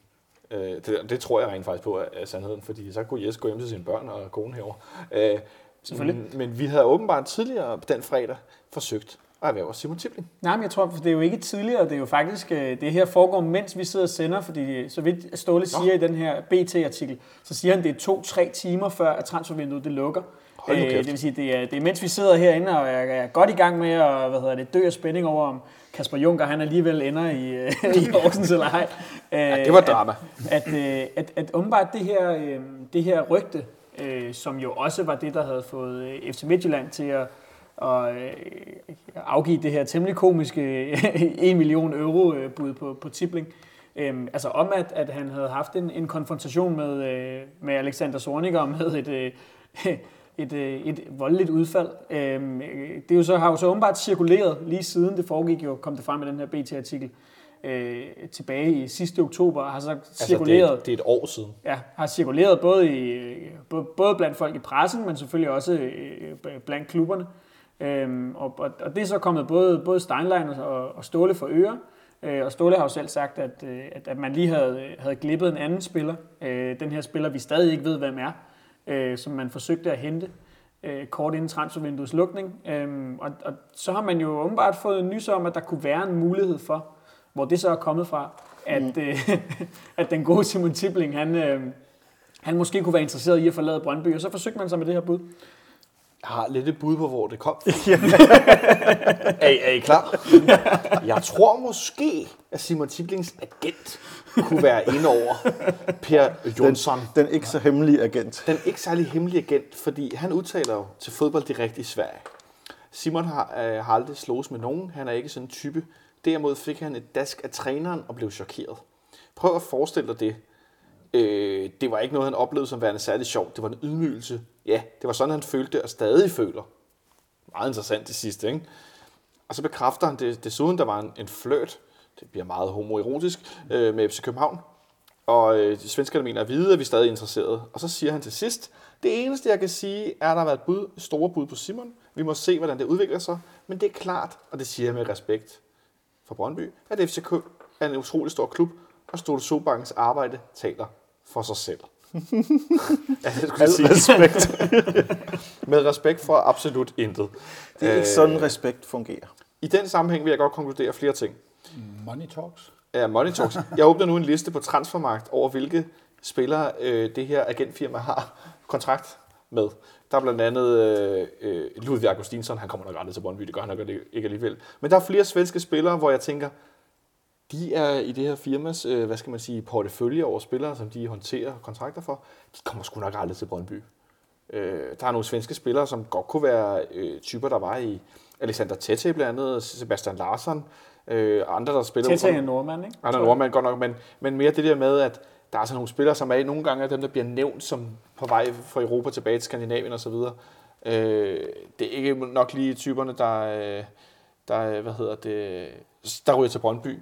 Øh, det, det tror jeg rent faktisk på er, er sandheden, fordi så kunne Jes gå hjem til sine børn og kone herovre. Øh, Selvfølgelig. Men, men vi havde åbenbart tidligere den fredag forsøgt at erhverve os Simon Tibling. Nej, men jeg tror, for det er jo ikke tidligere, det er jo faktisk, øh, det her foregår, mens vi sidder og sender, fordi så vidt Ståle siger i den her BT-artikel, så siger han, det er to-tre timer før, at transfervinduet det lukker. Øh, det vil sige, det er, det er mens vi sidder herinde og er, er godt i gang med at hvad hedder det, dø af spænding over, om Kasper Juncker han alligevel ender i, øh, (laughs) i Horsens eller ej. Ja, det var drama. At, at, at, at åbenbart det her, øh, det her rygte, øh, som jo også var det, der havde fået øh, FC Midtjylland til at, at øh, afgive det her temmelig komiske (laughs) 1 million euro øh, bud på, på Tibling. Øhm, altså om, at, at han havde haft en, en konfrontation med, øh, med Alexander Zorniger og med et, øh, (laughs) et, øh, et voldeligt udfald. Øhm, øh, det er jo så, har jo så åbenbart cirkuleret lige siden det foregik jo, kom det frem i den her BT-artikel, øh, tilbage i sidste oktober, og har så cirkuleret Altså, det, er, det er et år siden. ja, har cirkuleret både, i, øh, både, både blandt folk i pressen, men selvfølgelig også øh, blandt klubberne. Øhm, og, og, og det er så kommet både, både Steinlein og, og Ståle for øre. Øh, og Ståle har jo selv sagt, at, øh, at, at man lige havde, havde glippet en anden spiller. Øh, den her spiller, vi stadig ikke ved, hvem er, øh, som man forsøgte at hente øh, kort inden transfervinduets lukning. Øhm, og, og så har man jo åbenbart fået en nys om, at der kunne være en mulighed for, hvor det så er kommet fra, at, mm. øh, (laughs) at den gode Simon Tibling, han, øh, han måske kunne være interesseret i at forlade Brøndby, og så forsøgte man sig med det her bud. Jeg har lidt et bud på, hvor det kom fra. (laughs) er, I- er I klar? Jeg tror måske, at Simon Tiblings agent kunne være inde over Per Jonsson. Den ikke så hemmelige agent. Den ikke særlig hemmelige agent, fordi han udtaler jo til fodbold direkte i Sverige. Simon har, øh, har aldrig slås med nogen. Han er ikke sådan en type. Derimod fik han et dask af træneren og blev chokeret. Prøv at forestille dig det. Øh, det var ikke noget, han oplevede som værende særlig sjovt. Det var en ydmygelse. Ja, det var sådan, han følte og stadig føler. Meget interessant til sidst, ikke? Og så bekræfter han det, desuden, der var en, en flirt, det bliver meget homoerotisk, øh, med FC København. Og øh, de svenskerne mener at vide, at vi er stadig interesserede. Og så siger han til sidst, det eneste, jeg kan sige, er, at der har været bud, store bud på Simon. Vi må se, hvordan det udvikler sig. Men det er klart, og det siger jeg med respekt for Brøndby, at FCK er en utrolig stor klub, og Ståle Sobanks arbejde taler for sig selv. (laughs) ja, det skulle jeg sige. Respekt. (laughs) Med respekt for absolut intet. Det er ikke sådan, respekt fungerer. I den sammenhæng vil jeg godt konkludere flere ting. Money talks. Ja, Money Talks. Jeg åbner nu en liste på Transfermarkt over, hvilke spillere øh, det her agentfirma har kontrakt med. Der er blandt andet øh, øh, Ludvig Augustinsson, han kommer nok aldrig til Brøndby, det gør han nok ikke alligevel. Men der er flere svenske spillere, hvor jeg tænker, de er i det her firmas, øh, hvad skal man sige, portefølje over spillere, som de håndterer kontrakter for. De kommer sgu nok aldrig til Brøndby. Øh, der er nogle svenske spillere, som godt kunne være øh, typer, der var i Alexander Tete blandt andet, Sebastian Larsson, øh, andre, der spiller... Tete er en nordmand, ikke? Er nordmand godt nok, men, men mere det der med, at der er sådan nogle spillere, som er nogle gange af dem, der bliver nævnt som på vej fra Europa tilbage til Skandinavien og så videre. Øh, det er ikke nok lige typerne, der, øh, der, hvad hedder det, der ryger til Brøndby.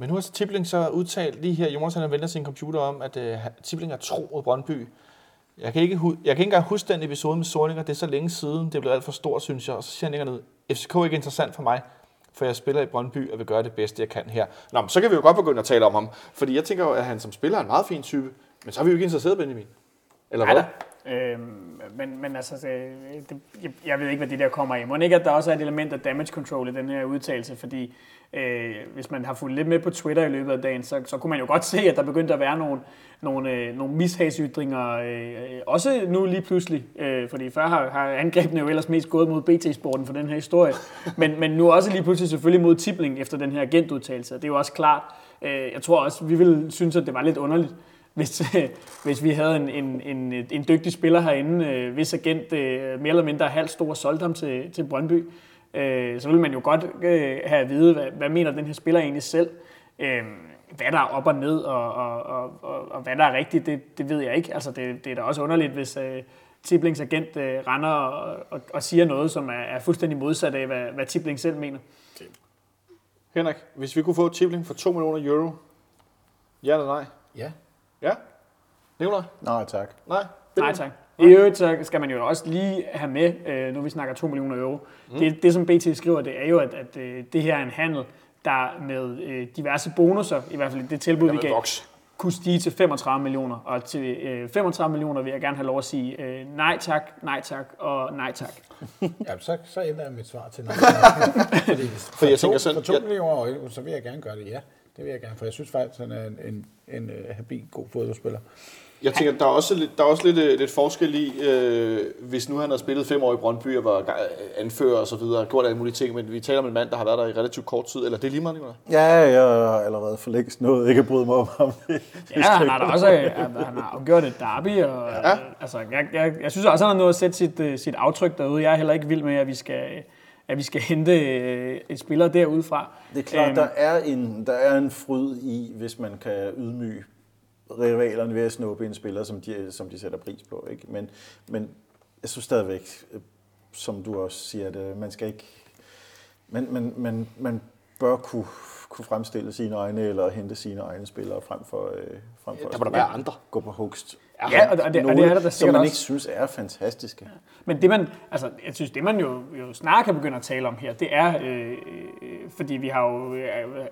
Men nu har Tibling så udtalt lige her, Jonas han venter sin computer om, at øh, Tibling er tro mod Brøndby. Jeg kan, ikke, jeg kan ikke engang huske den episode med Sorlinger, det er så længe siden, det blev alt for stort, synes jeg. Og så siger han ikke noget, FCK er ikke interessant for mig, for jeg spiller i Brøndby og vil gøre det bedste, jeg kan her. Nå, men så kan vi jo godt begynde at tale om ham, fordi jeg tænker jo, at han som spiller er en meget fin type, men så er vi jo ikke interesseret, Benjamin. Eller hvad? Øhm, men, men altså, det, det, jeg, jeg ved ikke, hvad det der kommer af. Må ikke, at der også er et element af damage control i den her udtalelse, fordi øh, hvis man har fulgt lidt med på Twitter i løbet af dagen, så, så kunne man jo godt se, at der begyndte at være nogle, nogle, øh, nogle mishagsytringer, øh, også nu lige pludselig, øh, fordi før har, har angrebene jo ellers mest gået mod BT-sporten for den her historie, men, men nu også lige pludselig selvfølgelig mod Tibling efter den her agentudtalelse. Det er jo også klart, øh, jeg tror også, vi ville synes, at det var lidt underligt, hvis, øh, hvis vi havde en, en, en, en dygtig spiller herinde, øh, hvis agent øh, mere eller mindre halvt stor solgte ham til, til Brøndby, øh, så ville man jo godt øh, have at vide, hvad, hvad mener den her spiller egentlig selv. Øh, hvad der er op og ned, og, og, og, og, og hvad der er rigtigt, det, det ved jeg ikke. Altså, det, det er da også underligt, hvis øh, Tiblings agent øh, render og, og, og siger noget, som er, er fuldstændig modsat af, hvad, hvad Tibling selv mener. Henrik, hvis vi kunne få Tibling for 2 millioner euro, ja eller nej? Ja. Ja? Nikolaj? Nej, tak. Nej? Nej tak. I øvrigt så skal man jo også lige have med, øh, nu vi snakker 2 millioner euro. Mm. Det, det som BT skriver, det er jo, at, at øh, det her er en handel, der med øh, diverse bonusser, i hvert fald det tilbud, vi gav, voks. kunne stige til 35 millioner. Og til øh, 35 millioner vil jeg gerne have lov at sige øh, nej tak, nej tak og nej tak. (laughs) Ja, så, så ændrer jeg mit svar til nej. (laughs) Fordi for, jeg to, tænker sådan- for to jeg- millioner euro, så vil jeg gerne gøre det, ja. Det vil jeg gerne, for jeg synes faktisk, han er en, en, en, en habil, god fodboldspiller. Jeg tænker, der er også lidt, der er også lidt, øh, lidt forskel i, øh, hvis nu han har spillet fem år i Brøndby og var anfører og så videre, gjort alle mulige ting, men vi taler om en mand, der har været der i relativt kort tid, eller det er lige meget, Nicolaj? Ja, jeg har allerede for længst nået ikke at bryde mig om ham. (laughs) Ja, han har da også øh, han har afgjort et derby, og ja. altså, jeg, jeg, jeg synes også, han har nået at sætte sit, øh, sit aftryk derude. Jeg er heller ikke vild med, at vi skal, at vi skal hente et spiller derudfra. Det er klart, Øhm, der er, en, der er en fryd i, hvis man kan ydmyge rivalerne ved at snuppe en spiller, som de, som de sætter pris på. Ikke? Men, men jeg synes stadigvæk, som du også siger, at man skal ikke... Man, man, man, man bør kunne, kunne fremstille sine egne eller hente sine egne spillere frem for, øh, frem for Der må der være andre. gå på hugst. Ja, og det- og det- og det er der da som man også. ikke synes er fantastiske. Men det man, altså, jeg synes, det man jo, jo snart kan begynde at tale om her, det er, øh, øh, fordi vi har jo øh,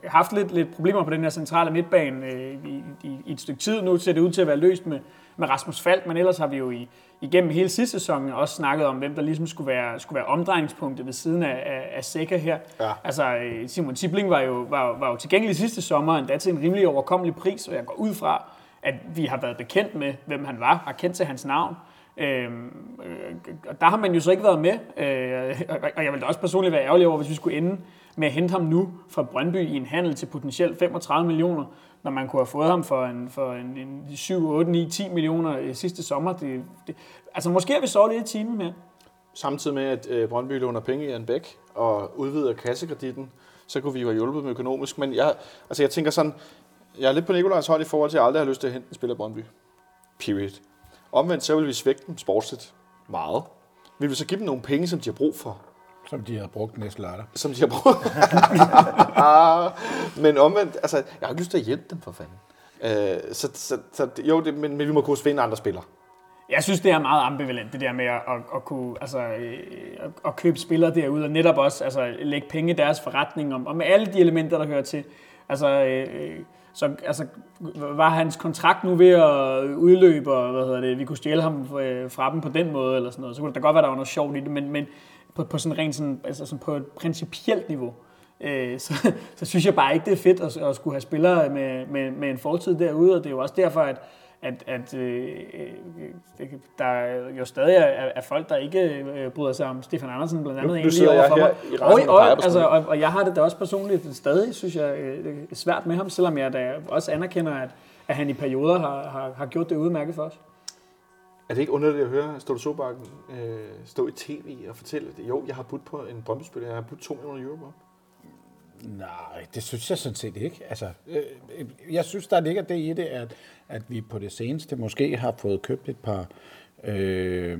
haft lidt, lidt problemer på den her centrale midtbane øh, i, i, i et stykke tid. Nu ser det ud til at være løst med, med Rasmus Falk, men ellers har vi jo i, igennem hele sidste sæson også snakket om, hvem der ligesom skulle være, skulle være omdrejningspunktet ved siden af, af, af Sækker her. Ja. Altså, øh, Simon Tibling var jo, var, var jo tilgængelig sidste sommer, endda til en rimelig overkommelig pris, og jeg går ud fra, at vi har været bekendt med, hvem han var, har kendt til hans navn. Øhm, øh, og der har man jo så ikke været med, øh, og- jeg ville da også personligt være ærgerlig over, hvis vi skulle ende med at hente ham nu fra Brøndby i en handel til potentielt 35 millioner, når man kunne have fået ham for en, for en, en 7, 8, 9, 10 millioner øh, sidste sommer. Det, det, altså måske har vi så lidt i timen her. Samtidig med, at øh, Brøndby låner penge i en bæk og udvider kassekreditten, så kunne vi jo have hjulpet dem økonomisk. Men jeg, altså jeg tænker sådan, jeg er lidt på Nikolajs hold i forhold til, at jeg aldrig har lyst til at hente en spiller i Brøndby. Period. Omvendt så vil vi svække dem sportsligt meget. Vi vil så give dem nogle penge, som de har brug for. Som de havde brugt næste lørdag. Som de har brug (laughs) Men omvendt, altså, jeg har ikke lyst til at hjælpe dem for fanden. Øh, så, så, så, jo, det, men, men vi må kunne finde andre spillere. Jeg synes, det er meget ambivalent, det der med at, at, at kunne altså, øh, at, at købe spillere derude, og netop også altså, lægge penge i deres forretning, om, og med alle de elementer, der hører til. Altså, øh, så altså, var hans kontrakt nu ved at udløbe, og hvad hedder det, vi kunne stjæle ham øh, fra dem på den måde, eller sådan noget, så kunne det da godt være, der var noget sjovt i det, men, men på, på sådan rent sådan, altså sådan på et principielt niveau, øh, så, så synes jeg bare ikke, det er fedt at, at skulle have spillere med, med, med en fortid derude, og det er jo også derfor, at, at, at øh, øh, der er jo stadig er, er folk, der ikke øh, bryder sig om Stefan Andersen, blandt andet Nu- nu en lige sidder over jeg for her mig. i Og, retten og og, altså, og, og jeg har det da også personligt stadig, synes jeg, øh, det er svært med ham, selvom jeg da også anerkender, at, at han i perioder har, har, har gjort det udmærket for os. Er det ikke underligt at høre Ståle Sobakken øh, stå i tv og fortælle, at jo, jeg har budt på en Brøndby-spiller, jeg har budt 2 millioner euro på? Nej, det synes jeg sådan set ikke. Altså, øh, jeg synes, der ligger det i det, at, at vi på det seneste måske har fået købt et par øh,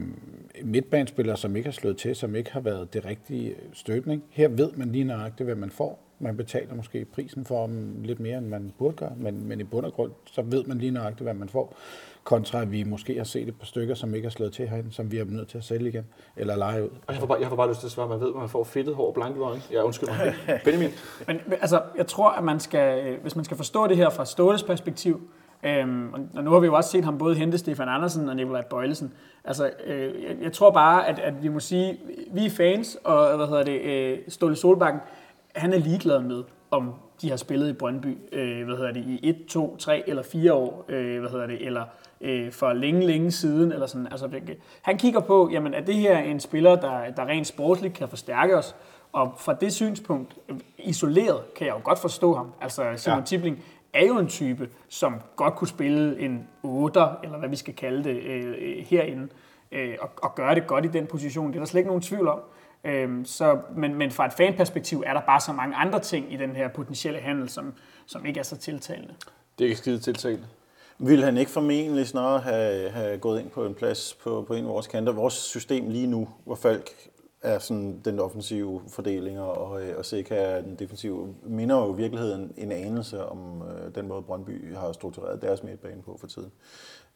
midtbanespillere, som ikke har slået til, som ikke har været det rigtige støbning. Her ved man lige nøjagtigt, hvad man får. Man betaler måske prisen for dem lidt mere, end man burde gøre, men, men i bund og grund, så ved man lige nøjagtigt, hvad man får. Kontra at vi måske har set et par stykker, som ikke har slået til herinde, som vi er nødt til at sælge igen, eller lege ud. Og jeg får, bare, jeg får bare lyst til at svare, at man ved, at man får fedtet hår og blanke øjne. Ja, undskyld mig. (laughs) Benjamin, Men men, altså, jeg tror, at man skal, øh, hvis man skal forstå det her fra Ståles perspektiv, øhm, og nu har vi jo også set ham både hente Stefan Andersen og Nikolaj Bøjlesen. Altså, øh, jeg, jeg tror bare, at, at vi må sige, vi er fans, og hvad hedder det, øh, Ståle Solbakken, han er ligeglad med, om de har spillet i Brøndby, øh, hvad hedder det, i 1, 2, 3 eller 4 år, øh, hvad hedder det, eller øh, for længe, længe siden, eller sådan. Altså, han kigger på, jamen, er det her en spiller, der, der rent sportsligt kan forstærke os? Og fra det synspunkt, øh, isoleret, kan jeg jo godt forstå ham. Altså, Simon ja. Tibling er jo en type, som godt kunne spille en 8, eller hvad vi skal kalde det, øh, øh, herinde, øh, og, og gøre det godt i den position. Det er der slet ikke nogen tvivl om. Øhm, så, men, men fra et fanperspektiv er der bare så mange andre ting i den her potentielle handel, som, som ikke er så tiltalende. det er ikke skide tiltalende. Vil han ikke formentlig snarere have, have gået ind på en plads på, på en af vores kanter? Vores system lige nu, hvor Falk er sådan den offensive fordelinger, og, øh, og Seca er den defensive, minder jo i virkeligheden en anelse om øh, den måde, Brøndby har struktureret deres midtbane på for tiden.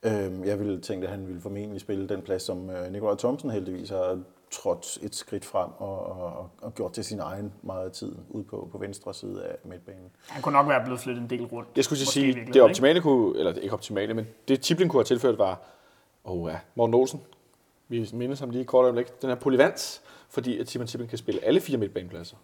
Øh, jeg ville tænke, at han ville formentlig spille den plads, som øh, Nikolaj Thomsen heldigvis har trådt et skridt frem og, og, og gjort til sin egen meget tid ude på, på venstre side af midtbanen. Han kunne nok være blevet flyttet en del rundt. Jeg skulle sige, det ikke? optimale kunne, eller ikke optimale, men det Tibling kunne have tilført var, åh oh ja, Morten Olsen. Vi mindes ham lige kort øjeblik. Den her polyvans, fordi at Simon Tibling kan spille alle fire midtbanepladser.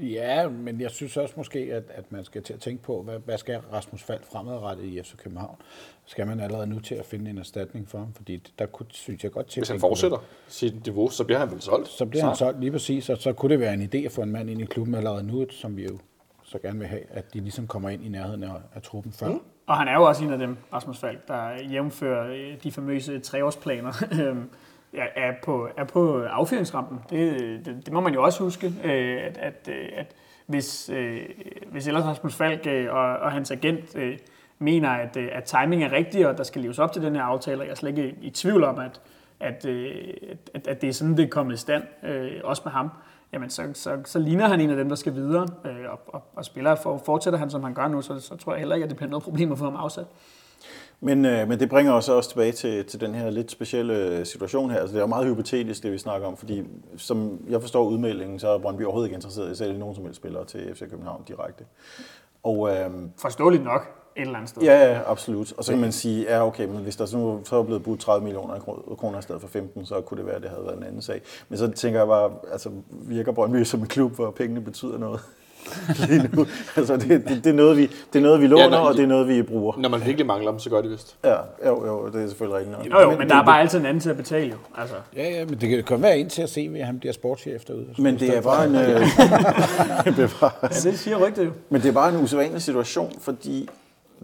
Ja, men jeg synes også måske, at, at man skal til at tænke på, hvad, hvad skal Rasmus Falk fremadrettet i FC København? Skal man allerede nu til at finde en erstatning for ham? Fordi der kunne, synes jeg godt til. Hvis han fortsætter sit niveau, så bliver han vel solgt. Så bliver han solgt lige præcis, og så kunne det være en idé at få en mand ind i klubben allerede nu, som vi jo så gerne vil have, at de ligesom kommer ind i nærheden af, af truppen før. Mm. Og han er jo også en af dem, Rasmus Falk, der jævnfører de famøse treårsplaner, (laughs) øhm, er, på, er på affyringsrampen. Det, det, det må man jo også huske, øh, at, at, øh, at hvis, øh, hvis ellers Rasmus Falk øh, og, og hans agent øh, mener, at, øh, at timing er rigtig, og der skal leves op til den her aftale, og jeg er slet ikke i tvivl om, at, at, øh, at, at det er sådan, det er kommet i stand, øh, også med ham, jamen så, så, så ligner han en af dem, der skal videre, øh, og, og, og spiller, for, fortsætter han, som han gør nu, så, så tror jeg heller ikke, at det bliver noget problem at få ham afsat. Men, øh, men det bringer os også tilbage til, til den her lidt specielle situation her. Altså, det er jo meget hypotetisk, det vi snakker om, fordi som jeg forstår udmeldingen, så er Brøndby overhovedet ikke interesseret i at sælge nogen som helst spillere til FC København direkte. Og øh, Forståeligt nok et eller andet sted. ja, ja, absolut. Og så kan man sige, ja okay, men hvis der så nu så er blevet budt 30 millioner kro- kroner i stedet for 15, så kunne det være, at det havde været en anden sag. Men så tænker jeg bare, altså virker Brøndby som en klub, hvor pengene betyder noget (laughs) lige nu. Altså det, det, det, er noget, vi, det er noget, vi låner, når- og det er noget, vi bruger. Når man virkelig mangler dem, så gør de vist. Ja, jo, jo, det er selvfølgelig rigtigt. nok. Jo, jo, men der er bare altid en anden til at betale jo. Altså, Ja, ja, men det kan kun være en til at se, at han bliver sportschef derude. Men det er bare en, øh, (laughs) (laughs) ja, det siger rygtet jo. Men det er bare en usædvanlig situation, fordi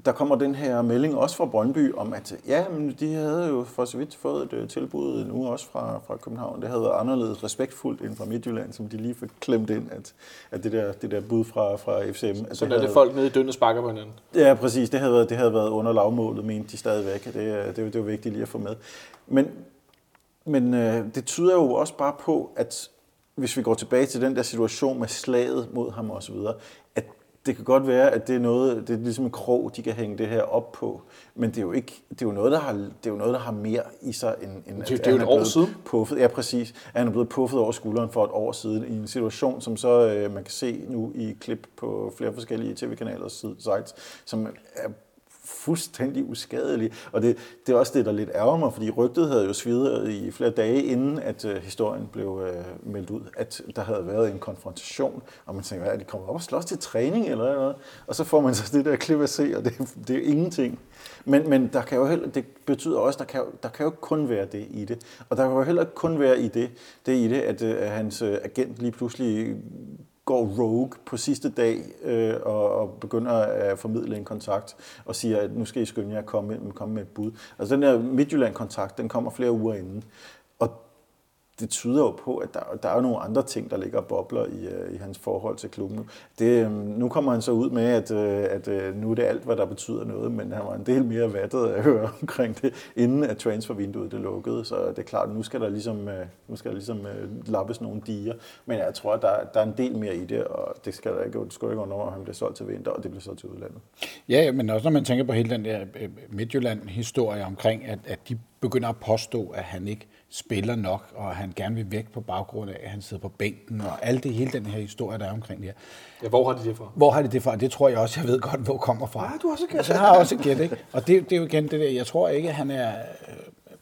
der kommer den her melding også fra Brøndby om, at ja, men de havde jo for så vidt fået et øh, tilbud nu også fra, fra København. Det havde været anderledes respektfuldt end fra Midtjylland, som de lige fik klemt ind, at, at det, der, det der bud fra, fra FCM... At Så er havde, det folk nede i dønne sparker på hinanden. Ja, præcis. Det havde været, det havde været under lavmålet, mente de stadigvæk. Det, er- det, er det er jo vigtigt lige at få med. Men, men øh, det tyder jo også bare på, at hvis vi går tilbage til den der situation med slaget mod ham osv., det kan godt være, at det er noget, det er ligesom en krog, de kan hænge det her op på. Men det er jo ikke, det er jo noget, der har, det er jo noget, der har mere i sig, end, end det er jo et år siden. Puffet. Ja, præcis. At han er blevet puffet over skulderen for et år siden i en situation, som så man kan se nu i klip på flere forskellige tv-kanalers sites, som er fuldstændig uskadelig. Og det, det er også det, der lidt ærger mig, fordi rygtet havde jo svidet i flere dage, inden at øh, historien blev øh, meldt ud, at der havde været en konfrontation, og man tænker, hvad er de kommet op og slås til træning eller noget? Og så får man så det der klip at se, og det, det er ingenting. Men, men der kan jo heller, det betyder også, at der kan, der kan jo kun være det i det. Og der kan jo heller kun være i det, det i det, at, øh, at hans øh, agent lige pludselig går rogue på sidste dag øh, og, og begynder at formidle en kontakt og siger, at nu skal I skynde jer at komme, komme med et bud. Altså den der Midtjylland-kontakt, den kommer flere uger inden. Det tyder jo på, at der, der er nogle andre ting, der ligger og bobler i, øh, i hans forhold til klubben. Det, øh, nu kommer han så ud med, at, øh, at nu er det alt, hvad der betyder noget, men han var en del mere vattet at høre (laughs) omkring det, inden at transfervinduet det lukkede. Så det er klart, nu skal der ligesom, nu skal der ligesom lappes nogle diger. Men jeg tror, at der, der er en del mere i det, og det skal der ikke, det skal ikke under, at han bliver solgt til vinter, og det bliver så til udlandet. Ja, men også når man tænker på hele den der Midtjylland-historie omkring, at, at de begynder at påstå, at han ikke spiller nok, og han gerne vil væk på baggrund af, at han sidder på bænken, og alt det, hele den her historie, der er omkring det her. Ja, hvor har de det fra? Hvor har de det fra? Det tror jeg også, jeg ved godt, hvor kommer fra. Ja, du har også gæt. Jeg har også gæt, ikke? Og det, det er jo igen det der, jeg tror ikke, at han er øh,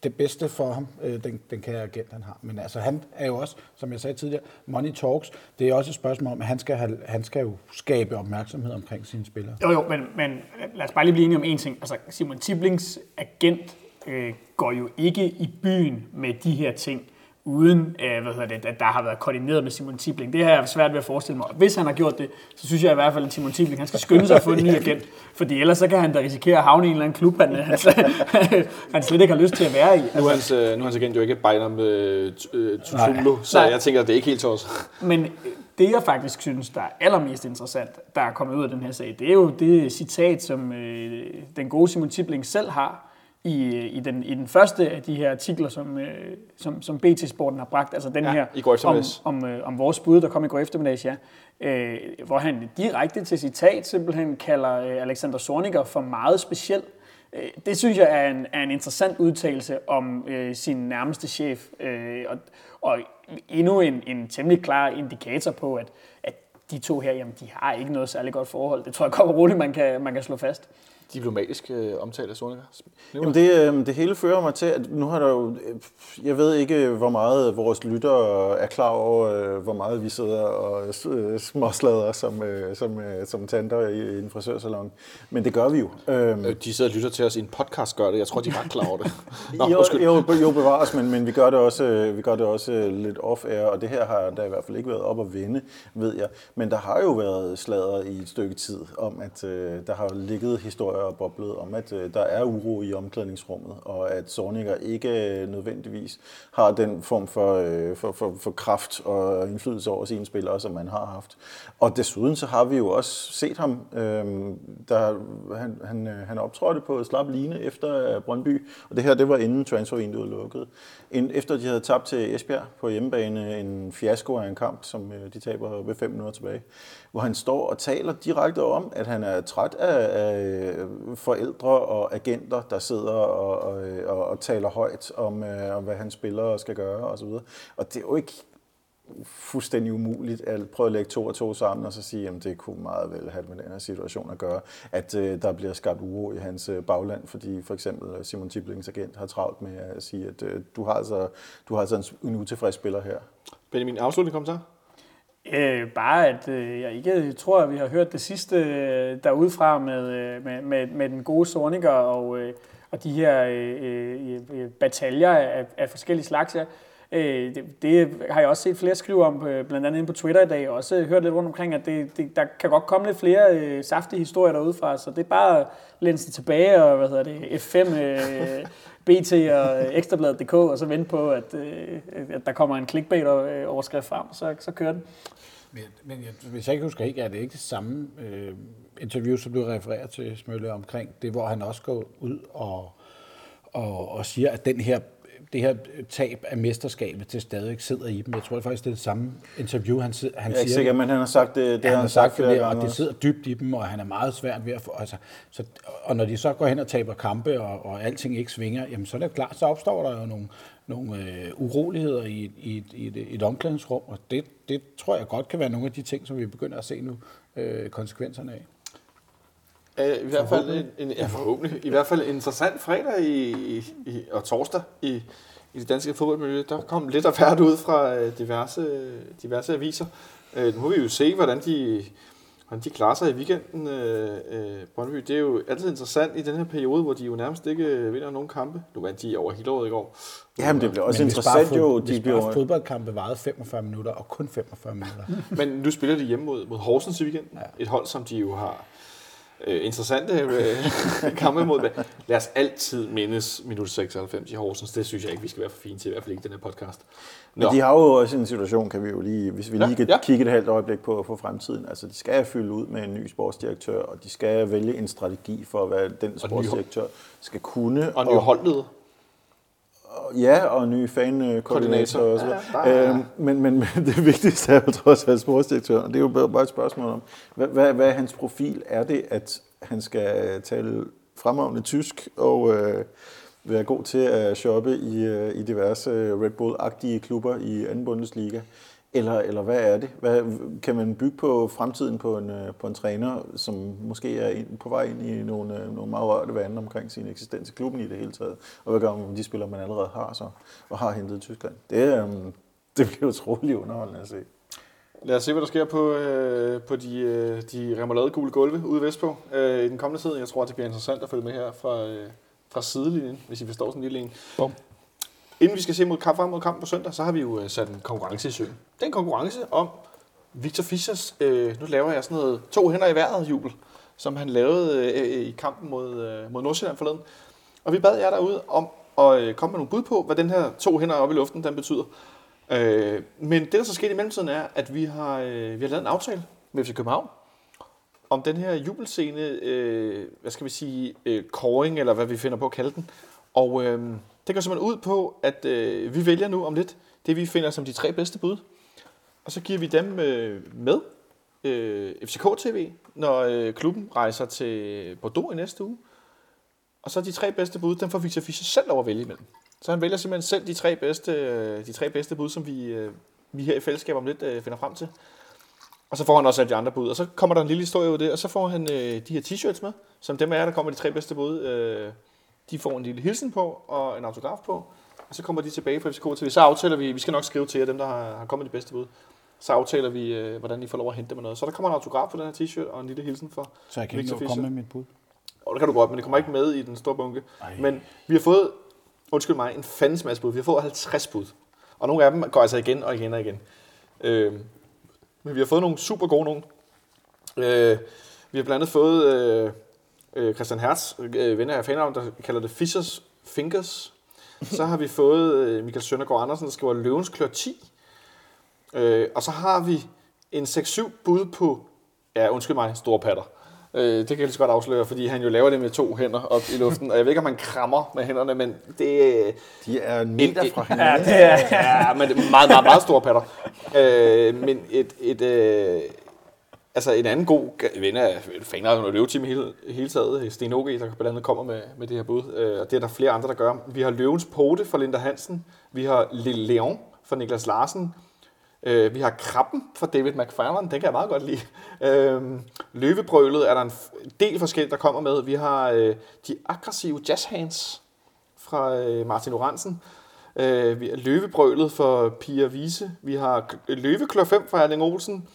det bedste for ham, øh, den, den kære agent, han har. Men altså, han er jo også, som jeg sagde tidligere, money talks. Det er også et spørgsmål om, at han skal, have, han skal jo skabe opmærksomhed omkring sine spillere. Jo, jo, men, men lad os bare lige blive enige om en ting. Altså, Simon Tiblings agent øh, går jo ikke i byen med de her ting, uden øh, hvad hedder det, at der har været koordineret med Simon Tibling. Det har jeg svært ved at forestille mig. Hvis han har gjort det, så synes jeg i hvert fald, at Simon Tibling han skal skynde sig at få en ny (laughs) agent. Fordi ellers så kan han da risikere at havne i en eller anden klub, han, han, (laughs) han slet ikke har lyst til at være i. Altså, nu, er hans, øh, nu er hans agent jo ikke Bejner med uh, Tutulo, så jeg tænker, at det er ikke helt tosset. (laughs) Men det, jeg faktisk synes, der er allermest interessant, der er kommet ud af den her sag, det er jo det citat, som øh, den gode Simon Tibling selv har, i, i, den, i den første af de her artikler, som, øh, som, som BT Sporten har bragt, altså den ja, her i går om, om, øh, om vores bud, der kom i går eftermiddags, ja, øh, hvor han direkte til citat simpelthen kalder øh, Alexander Zorniger for meget speciel. Øh, det synes jeg er en, er en interessant udtalelse om øh, sin nærmeste chef, øh, og, og endnu en, en temmelig klar indikator på, at, at de to her, jamen, de har ikke noget særligt godt forhold. Det tror jeg godt roligt, man kan, man kan slå fast diplomatisk øh, omtale af Sonica? Jamen det, øh, det hele fører mig til, at nu har der jo, øh, jeg ved ikke, hvor meget vores lyttere er klar over, øh, hvor meget vi sidder og øh, småslader som, øh, som, øh, som tanter i, i en frisørsalon. Men det gør vi jo. Øhm, øh, de sidder og lytter til os i en podcast, gør det. Jeg tror, de er ret klar over det. (laughs) Nå, jo, jo, jo, bevares, men, men vi gør det også, vi gør det også lidt off-air, og det her har der i hvert fald ikke været op at vinde, ved jeg. Men der har jo været slader i et stykke tid om, at øh, der har ligget historier historier boblet om, at øh, der er uro i omklædningsrummet, og at Zorniger ikke øh, nødvendigvis har den form for, øh, for, for, for kraft og indflydelse over sine spillere, som man har haft. Og desuden så har vi jo også set ham, øh, der, han, han, øh, han optrådte på slap line efter øh, Brøndby, og det her det var inden transfervinduet lukkede. En, efter de havde tabt til Esbjerg på hjemmebane, en fiasko af en kamp, som øh, de taber ved fem minutter tilbage, hvor han står og taler direkte om, at han er træt af, af øh, forældre og agenter, der sidder og, og, øh, og, og taler højt om, øh, om, hvad han spiller og skal gøre osv. Og det er jo ikke fuldstændig umuligt at prøve at lægge to og to sammen og så sige, at det kunne meget vel have med den her situation at gøre, at øh, der bliver skabt uro i hans øh, bagland, fordi for eksempel øh, Simon Tiblings agent har travlt med at sige, at øh, du, har altså, du har altså en, en utilfreds spiller her. Benjamin, afslutning kommentar? Øh, bare at øh, jeg ikke tror, at vi har hørt det sidste øh, derudfra med, øh, med, med, med den gode Sorniker og, øh, og de her øh, øh, øh bataljer af, af forskellige slags. Ja. Øh, det, det har jeg også set flere skrive om, øh, blandt andet inde på Twitter i dag, og også hørt lidt rundt omkring, at det, det, der kan godt komme lidt flere øh, saftige historier derudefra, så det er bare at læne sig tilbage og hvad hedder det, F5, øh, BT og øh, Ekstrabladet.dk, og så vente på, at, øh, at der kommer en clickbait-overskrift frem, så, så kører den. Men, men jeg, hvis jeg ikke husker ikke, er det ikke det samme øh, interview, som du refererer til, Smølle, omkring det, hvor han også går ud og, og, og siger, at den her det her tab af mesterskabet til stadig sidder i dem. Jeg tror faktisk, det er det samme interview, han, han siger. Jeg er ikke sikker, men han har sagt det, det han, han har sagt, sagt det, og det sidder dybt i dem, og han er meget svært ved at få... Altså, så, og når de så går hen og taber kampe, og, og alting ikke svinger, jamen så er det klart, så opstår der jo nogle, nogle øh, uroligheder i, i, i, et, i et omklædningsrum, og det, det tror jeg godt kan være nogle af de ting, som vi begynder at se nu øh, konsekvenserne af. Øh, I hvert fald en, en, ja, forhåbentlig. I hvert fald en interessant fredag i, i, i, og torsdag i, i det danske fodboldmiljø. Der kom lidt af færd ud fra øh, diverse, diverse aviser. Øh, nu må vi jo se, hvordan de, hvordan de klarer sig i weekenden. Øh, øh, Brøndby, det er jo altid interessant i den her periode, hvor de jo nærmest ikke vinder nogen kampe. Nu vandt de over hele året i går. Jamen, det bliver også Men hvis bare interessant jo. fod- De Hvis bliver, fodboldkampe varede 45 minutter, og kun 45 minutter. (laughs) Men nu spiller de hjemme mod, mod Horsens i weekenden. Ja. Et hold, som de jo har øh, interessante øh, (laughs) kampe mod. Lad os altid mindes minut 96 i Horsens. Det synes jeg ikke, vi skal være for fine til, i hvert fald ikke den her podcast. Nå, Men de har jo også en situation, kan vi jo lige, hvis vi Ja, lige kan ja. kigge et halvt øjeblik på, på fremtiden. Altså, de skal fylde ud med en ny sportsdirektør, og de skal vælge en strategi for, hvad den sportsdirektør skal kunne. og en ny holdleder. Ja, og ny fan-koordinator Koordinator. og så Ja, videre. Øhm, men, men, men (laughs) det vigtigste er jo trods alt sportsdirektøren, og det er jo bare- et spørgsmål om, hvad, hvad, hvad er hans profil? Er det, at han skal tale fremragende tysk og øh, være god til at shoppe i, øh, i diverse Red Bull-agtige klubber i anden Bundesliga? Eller, eller hvad er det? Hvad, kan man bygge på fremtiden på en, øh, på en træner, som måske er ind, på vej ind i nogle, øh, nogle meget rørte vande omkring sin eksistens i klubben i det hele taget? Og hvad gør man med de spillere, man allerede har så, og har hentet i Tyskland? Det, er, øhm, (laughs) det bliver utrolig underholdende at se. Lad os se, hvad der sker på, øh, på de, øh, de remoulade gule gulve ude vestpå øh, i den kommende tid. Jeg tror, det bliver interessant at følge med her fra, øh, fra sidelinjen, hvis I forstår sådan en lille en. Bum. Inden vi skal se mod kamp frem mod kampen på søndag, så har vi jo øh, sat en konkurrence i søen. Det er en konkurrence om Victor Fischers, øh, nu laver jeg sådan noget to hænder i vejret jubel, som han lavede øh, øh i kampen mod, øh, mod Nordsjælland forleden. Og vi bad jer derude om at øh, komme med nogle bud på, hvad den her to hænder oppe i luften, den betyder. Øh, men det, der så skete i mellemtiden, er, at vi har, øh, vi har lavet en aftale med FC København om den her jubelscene, øh, hvad skal vi sige, øh, koring, eller hvad vi finder på at kalde den. Og øh, det går simpelthen ud på, at øh, vi vælger nu om lidt det, vi finder som de tre bedste bud. Og så giver vi dem øh, med øh, FCK TV, når øh, klubben rejser til Bordeaux i næste uge. Og så de tre bedste bud, dem får Victor Fischer selv over at vælge imellem. Så han vælger simpelthen selv de tre bedste, øh, de tre bedste bud, som vi, øh, vi her i fællesskab om lidt øh, finder frem til. Og så får han også alle de andre bud. Og så kommer der en lille historie ud af det, og så får han øh, de her t-shirts med, som dem af jer, der kommer de tre bedste bud. Øh, de får en lille hilsen på og en autograf på. Og så kommer de tilbage på FCK TV. Så aftaler vi, vi skal nok skrive til jer, dem der har, har kommet de bedste bud. Så aftaler vi, øh, hvordan I får lov at hente dem og noget. Så der kommer en autograf på den her t-shirt og en lille hilsen for Så jeg kan ikke Victor at komme med mit bud. og det kan du godt, men det kommer ikke med i den store bunke. Ej. Men vi har fået, undskyld mig, en fandens masse bud. Vi har fået 50 bud. Og nogle af dem går altså igen og igen og igen. Øh, men vi har fået nogle super gode nogle. Øh, vi har blandt andet fået øh, øh, Christian Hertz, øh, ven af fanavn, der kalder det Fishers Fingers. Så har vi fået øh, Michael Søndergaard Andersen, der skriver Løvens Klør 10. Øh, og så har vi en 6-7 bud på, ja undskyld mig, store patter. Øh, det kan jeg lige så godt afsløre, fordi han jo laver det med to hænder op i luften. Og jeg ved ikke, om han krammer med hænderne, men det, De er en meter Et- fra hinanden. Ja, det er, ja men det er meget, meget, meget store patter. Øh, men et, et, øh, altså en anden god ven af faner og løveteam i hele, hele taget, Sten OG, der blandt andet kommer med, med det her bud. Øh, og det er der flere andre, der gør. Vi har Løvens Pote fra Linda Hansen. Vi har Lille Leon fra Niklas Larsen. Øh, vi har Krabben fra David McFarlane, den kan jeg meget godt lide. Øh, Løvebrølet er der en del forskel, der kommer med. Vi har øh, de aggressive jazzhands fra øh, Martin Oransen. Øh, vi har Løvebrølet for Pia Vise. Vi har Løveklør 5 fra Erling Olsen.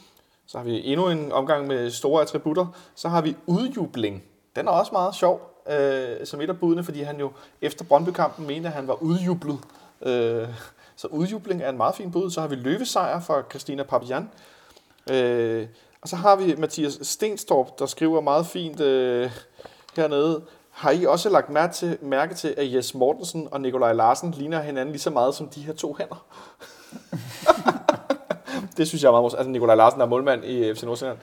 Så har vi endnu en omgang med store attributter. Så har vi Udjubling. Den er også meget sjov, øh, som et af budene, fordi han jo efter Brøndby-kampen mente, at han var udjublet. Øh, så udjubling er en meget fin bud. Så har vi Løvesejr fra Christina Papian. Øh, og så har vi Mathias Stenstorp, der skriver meget fint øh, hernede. Har I også lagt mærke til, mærke til, at Jes Mortensen og Nikolaj Larsen ligner hinanden lige så meget som de her to hænder? (laughs) det synes jeg er meget morsomt. Altså Nikolaj Larsen der er målmand i FC Nordsjælland.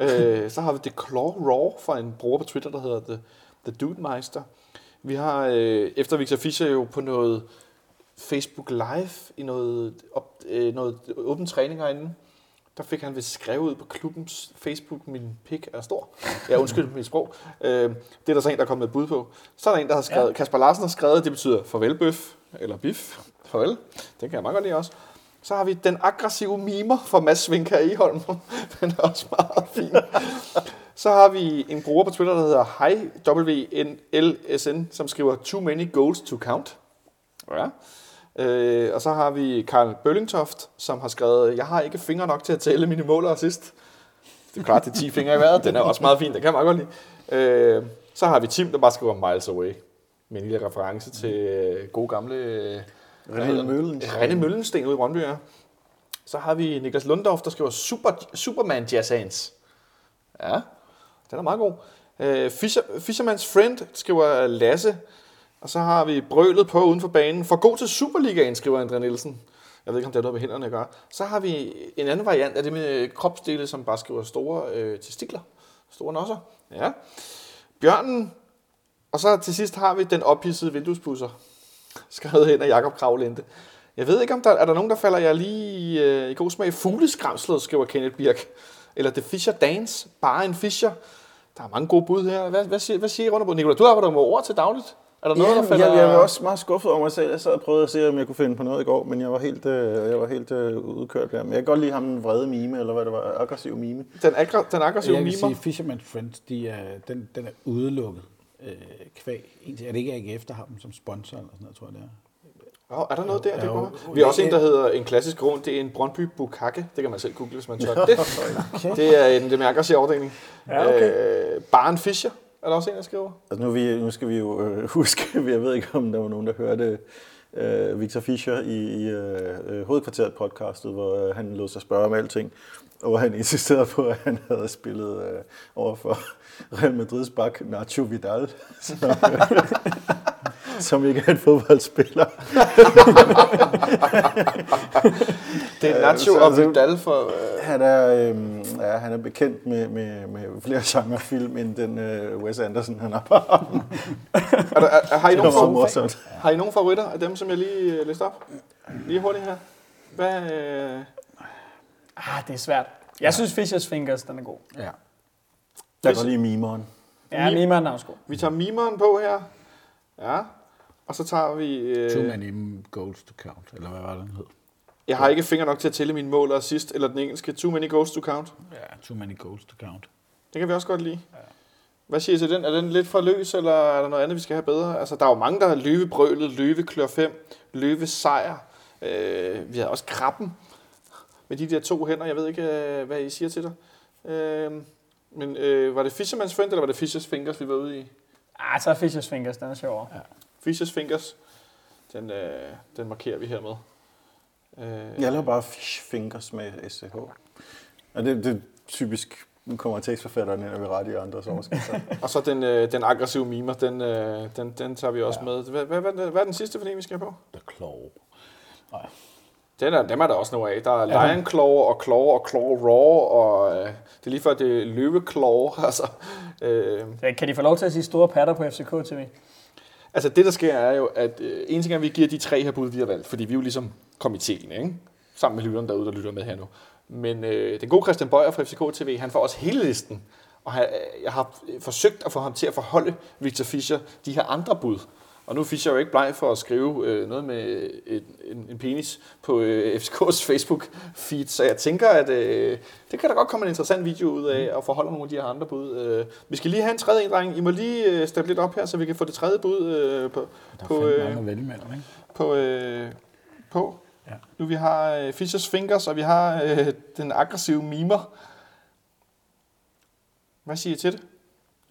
Øh, så har vi The Claw Raw fra en bruger på Twitter, der hedder The, The Dude Meister. Vi har øh, efter Victor Fischer jo på noget Facebook Live i noget, op, øh, noget åben træning herinde. Der fik han vist skrevet ud på klubbens Facebook, min pik er stor. Ja, undskyld mit sprog. Øh, det er der så en, der er kommet med et bud på. Så er der en, der har skrevet, ja. Kasper Larsen har skrevet, det betyder farvel bøf, eller bif. Farvel. Det kan jeg meget godt lide også. Så har vi den aggressive mimer fra Mads i Eholm. (laughs) Den er også meget fin. Så har vi en bruger på Twitter, der hedder HiWNLSN, som skriver Too many goals to count. Ja. Øh, og så har vi Karl Bøllingtoft, som har skrevet, jeg har ikke fingre nok til at tælle mine mål og assist. Det er klart, det er 10 fingre i vejret. Den er også meget fin, det kan jeg meget godt lide. Øh, så har vi Tim, der bare skriver miles away. Med en lille reference til øh, gode gamle... Øh, René? Møllensten. René Møllensten ude i Brøndby, ja. Så har vi Niklas Lundorf, der skriver Super, Superman Jazz Hands. Ja, den er meget god. Øh, Fisher, Fisherman's Friend skriver Lasse. Og så har vi brølet på uden for banen. For god til Superligaen, skriver André Nielsen. Jeg ved ikke, om det er noget med hænderne at gøre. Så har vi en anden variant af det med kropsdele, som bare skriver store øh, testikler. Store nosser. Ja. Bjørnen. Og så til sidst har vi den ophidsede vinduespusser. Skrevet hen af Jakob Kravlente. Jeg ved ikke, om der er der nogen, der falder jeg lige i, øh, i god smag. Fugleskramslet, skriver Kenneth Birk. Eller The Fisher Dance. Bare en Fisher. Der er mange gode bud her. Hvad, hvad, siger, hvad siger I rundt om? Nicolai, du arbejder med ord til dagligt. Er der noget, Ja, der falder... jeg, jeg var også meget skuffet over mig selv. Jeg sad og prøvede at se, om jeg kunne finde på noget i går, men jeg var helt, øh, jeg var helt øh, udkørt der. Men jeg kan godt lide ham den vrede mime, eller hvad det var, aggressiv mime. Den, aggra- den aggressive Jeg kan mimer. sige, Fisherman's Friends, de er, den, den er udelukket øh, kvæg. Er det ikke AGF, der har dem som sponsor, eller sådan noget, tror jeg det er. Oh, er der noget der? Det Ja, jo. være. Vi har også en, der hedder en klassisk grund. Det er en Brøndby Bukake. Det kan man selv google, hvis man tør. Det, det er en det med aggressiv afdeling. Ja, okay. Øh, Barn Fischer er der også en, der skriver. Altså nu, vi, nu skal vi jo øh, (laughs) huske, jeg ved ikke, om der var nogen, der hørte øh, Victor Fischer i, i øh, øh, hovedkvarteret podcastet, hvor øh, han lod sig spørge om alting, og han insisterede på, at han havde spillet øh, over for Real Madrids bak Nacho Vidal, (laughs) som, øh, som ikke er en fodboldspiller. Det er Øh, Nacho så- og Vidal for... Øh, Han er, øh, ja, han er bekendt med, med, med flere genrefilm, end den øh, Wes Anderson, han har (laughs) er der, er, har, I nogen var meget favor- morsomt. har I nogen favoritter af dem, som jeg lige øh, læste op? Lige hurtigt her. Hvad, øh, Ah, det er svært. Jeg synes Fishers Fingers, den er god. Ja. Jeg kan godt lide mimeren. Ja, Mimeren er også god. vi tager mimeren på her. Ja. Og så tager vi... Øh, Too many goals to count, eller hvad var det, den hed? jeg har ikke fingre nok til at tælle mine mål og sidst, eller den engelske. Too many goals to count. Ja, too many goals to count. Det kan vi også godt lide. Hvad siger I til den? Er den lidt for løs, eller er der noget andet, vi skal have bedre? Altså, der er jo mange, der har løvebrølet, løve klør 5, løve sejr. Øh, vi har også krabben med de der to hænder. Jeg ved ikke, øh, hvad I siger til dig. Øh, men øh, var det Fisherman's Friend, eller var det Fishers Fingers, vi var ude i? Ah, så er Fishers Fingers, den er sjovere. Ja. Fishers Fingers, den, øh, den markerer vi hermed. Øh, Jeg laver bare fish fingers med SCH. Og det, det er typisk, nu kommer tekstforfatteren ind og vil rette i andres overskrifter. (laughs) Og så den, øh, den aggressive mimer, den, øh, den, den tager vi også ja. med. Hvad, hvad, hvad, hvad er den sidste for den, vi skal have på? The Claw. Den er, dem er der også nogle af. Der er Lion Claw og Claw og Claw Raw, og øh, det er lige før, det er Løve Claw. (laughs) Altså, øh, Kan de få lov til at sige store patter på FCK TV? altså det, der sker, er jo, at øh, en ting er, at vi giver de tre her bud, vi har valgt, fordi vi er jo ligesom komiteen, ikke? Sammen med lytterne derude, der lytter med her nu. Men øh, den gode Christian Bøjer fra FCK TV, han får også hele listen. Og han, øh, jeg har forsøgt at få ham til at forholde Victor Fischer de her andre bud. Og nu er Fischer jo ikke bleg for at skrive øh, noget med en, en, en penis på øh, FCK's Facebook-feed, så jeg tænker, at øh, det kan da godt komme en interessant video ud af at forholde nogle af de her andre bud. Øh, vi skal lige have en tredje en, dreng. I må lige øh, steppe lidt op her, så vi kan få det tredje bud øh, på, Der er på, øh, mange at vælge mellem, ikke? på, øh, på. Ja. Nu vi har øh, Fishers Fingers, og vi har øh, den aggressive mimer. Hvad siger I til det?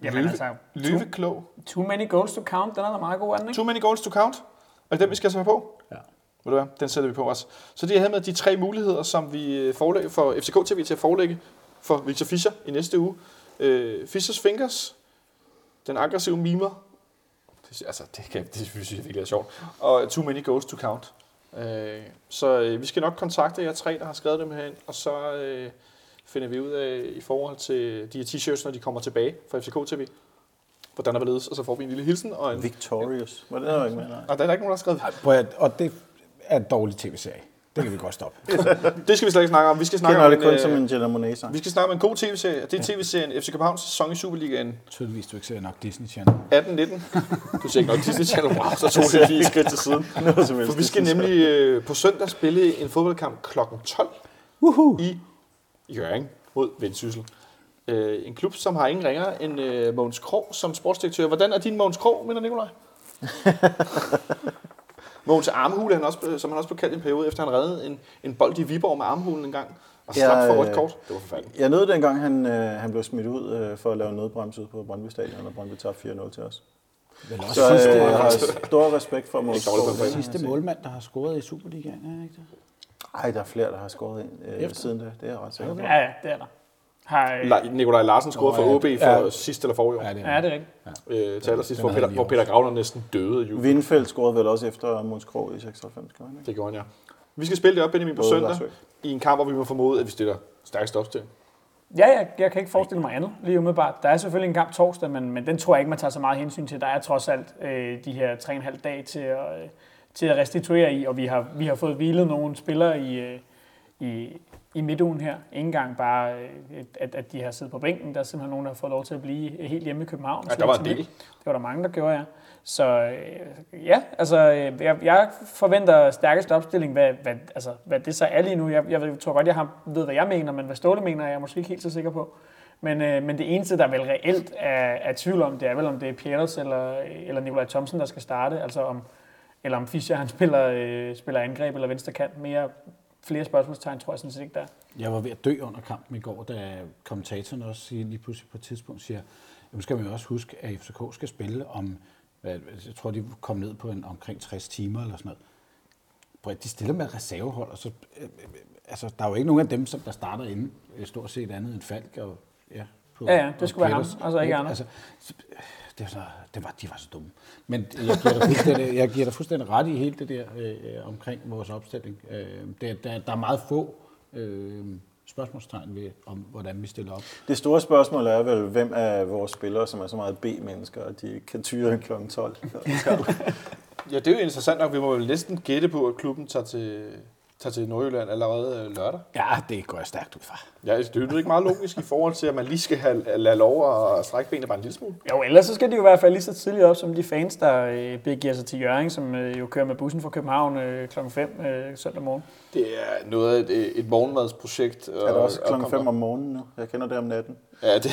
Jamen Løve- altså, Løveklog. too many goals to count, den er da meget god, er den ikke? Too many goals to count. Det den, vi skal så have på? Ja. Ved du hvad? Den sætter vi på os. Så det er her med de tre muligheder, som vi øh, forelægger for FCK TV til at forelægge for Victor Fischer i næste uge. Øh, Fishers Fingers, den aggressive mimer, det, altså, det, kan, det synes jeg virkelig er sjovt, og Too Many Goals to Count. Øh, så øh, vi skal nok kontakte jer tre, der har skrevet dem herind, og så øh, finder vi ud af i forhold til de her t-shirts, når de kommer tilbage fra FCK TV, hvordan der ledes, og så får vi en lille hilsen. Og en, Victorious. Var det der ikke med? Nej. og der er der ikke nogen, der har skrevet. Ej, prøv at, og det er en dårlig tv-serie. Det kan vi godt stoppe. Det skal vi slet ikke snakke om. Vi skal snakke Kender om det kun en, som øh, en Jenna Monet sang. vi skal snakke om en god tv-serie. Det er tv-serien FC Københavns sæson i Superligaen Tydeligvis, du ikke ser nok Disney Channel. 18-19. Du ser ikke nok Disney Channel. Wow, så tog det lige et skridt til siden. Noget som helst. For vi skal nemlig øh, på søndag spille en fodboldkamp kl. 12 i Jørgen mod Vendsyssel. Øh, en klub, som har ingen ringer end øh, Mogens Krog som sportsdirektør. Hvordan er din Mogens Krog, mener Nikolaj? (laughs) Mogens armhule, han også, som han også blev kaldt en periode, efter han reddede en, en bold i Viborg med armhulen en gang. Og slap for rødt øh, kort. Det var forfærdeligt. Jeg nød dengang, han, øh, han blev smidt ud øh, for at lave nødbremse ud på Brøndby Stadion, og Brøndby tabte 4-0 til os. Vel også Så øh, jeg har stor respekt for Mogens Krog. for en sidste målmand, der har scoret i Superligaen, er det ikke det? Ej, der er flere, der har scoret ind øh, Efter? siden det. Det er jeg ret sikker på. Ja, ja, det er der. Har, øh, La- Nikolaj Larsen scorede for. OB for Ja. sidste eller forrige år. Ja, det ja, det er rigtigt. Øh, til allersidst, Den hvor Peter, hvor. Peter Gravner næsten døde i jul. Scorede vel også efter Måns Krog i 96, kan han ikke? Det gjorde han, ja. Vi skal spille det op, Benjamin, på Både søndag. I en kamp, hvor vi må formode, at vi stiller stærkest opstilling. Ja, jeg, jeg kan ikke forestille mig andet lige umiddelbart. Der er selvfølgelig en kamp torsdag, men, men den tror jeg ikke, man tager så meget hensyn til. Der er trods alt øh, de her 3,5 dage til at, øh, til at restituere i, og vi har, vi har fået hvilet nogle spillere i, øh, i, i midtugen her. Ikke engang bare, øh, at, at de har siddet på bænken. Der er simpelthen nogen, der har fået lov til at blive helt hjemme i København. Ja, der var en del. Det var der mange, der gjorde, ja. Så øh, ja, altså, jeg, jeg forventer stærkest opstilling, hvad, hvad, altså, hvad det så er lige nu. Jeg, jeg tror godt, jeg har, ved, hvad jeg mener, men hvad Ståle mener, er jeg måske ikke helt så sikker på. Men, øh, men det eneste, der vel reelt er, er tvivl om, det er vel, om det er Pieters eller, eller Nikolaj Thomsen, der skal starte. Altså om, eller om Fischer han spiller, øh, spiller angreb eller venstre kant. Mere, flere spørgsmålstegn tror jeg sådan set ikke, der er. Jeg var ved at dø under kampen i går, da kommentatoren også siger, lige pludselig på et tidspunkt siger, nu skal man jo også huske, at FCK skal spille om, jeg tror, de kom ned på en, omkring 60 timer eller sådan noget. De stiller med reservehold, og så, øh, øh, altså, der er jo ikke nogen af dem, som der starter inde, øh, stort set andet end Falk og, ja, på, Ja, ja, det skulle være ham, altså ikke andre. Altså, så- det var så, det var, de var så dumme. Men jeg giver dig fuldstændig, jeg giver dig fuldstændig ret i helt det der øh, omkring vores opstilling. Øh, der, der, der er meget få øh, spørgsmålstegn ved, om hvordan vi stiller op. Det store spørgsmål er vel, hvem af vores spillere, som er så meget B-mennesker, at de kan tyre kl. 12. (laughs) Ja, det er jo interessant nok. Vi må vel næsten gætte på, at klubben tager til, tager til Nordjylland allerede øh, lørdag. Ja, det går jeg stærkt ud fra. Ja, det er jo ikke meget logisk i forhold til, at man lige skal have, lade lov at strække benene bare en lille smule. Jo, ellers så skal de jo i hvert fald lige så tidligt op som de fans, der øh, begiver sig til Jørgen, som øh, jo kører med bussen fra København øh, kl. 5 øh, søndag morgen. Det er noget af et, et morgenmadsprojekt. Er det også kl. 5 om morgenen nu? Jeg kender det om natten. Ja, det, Det,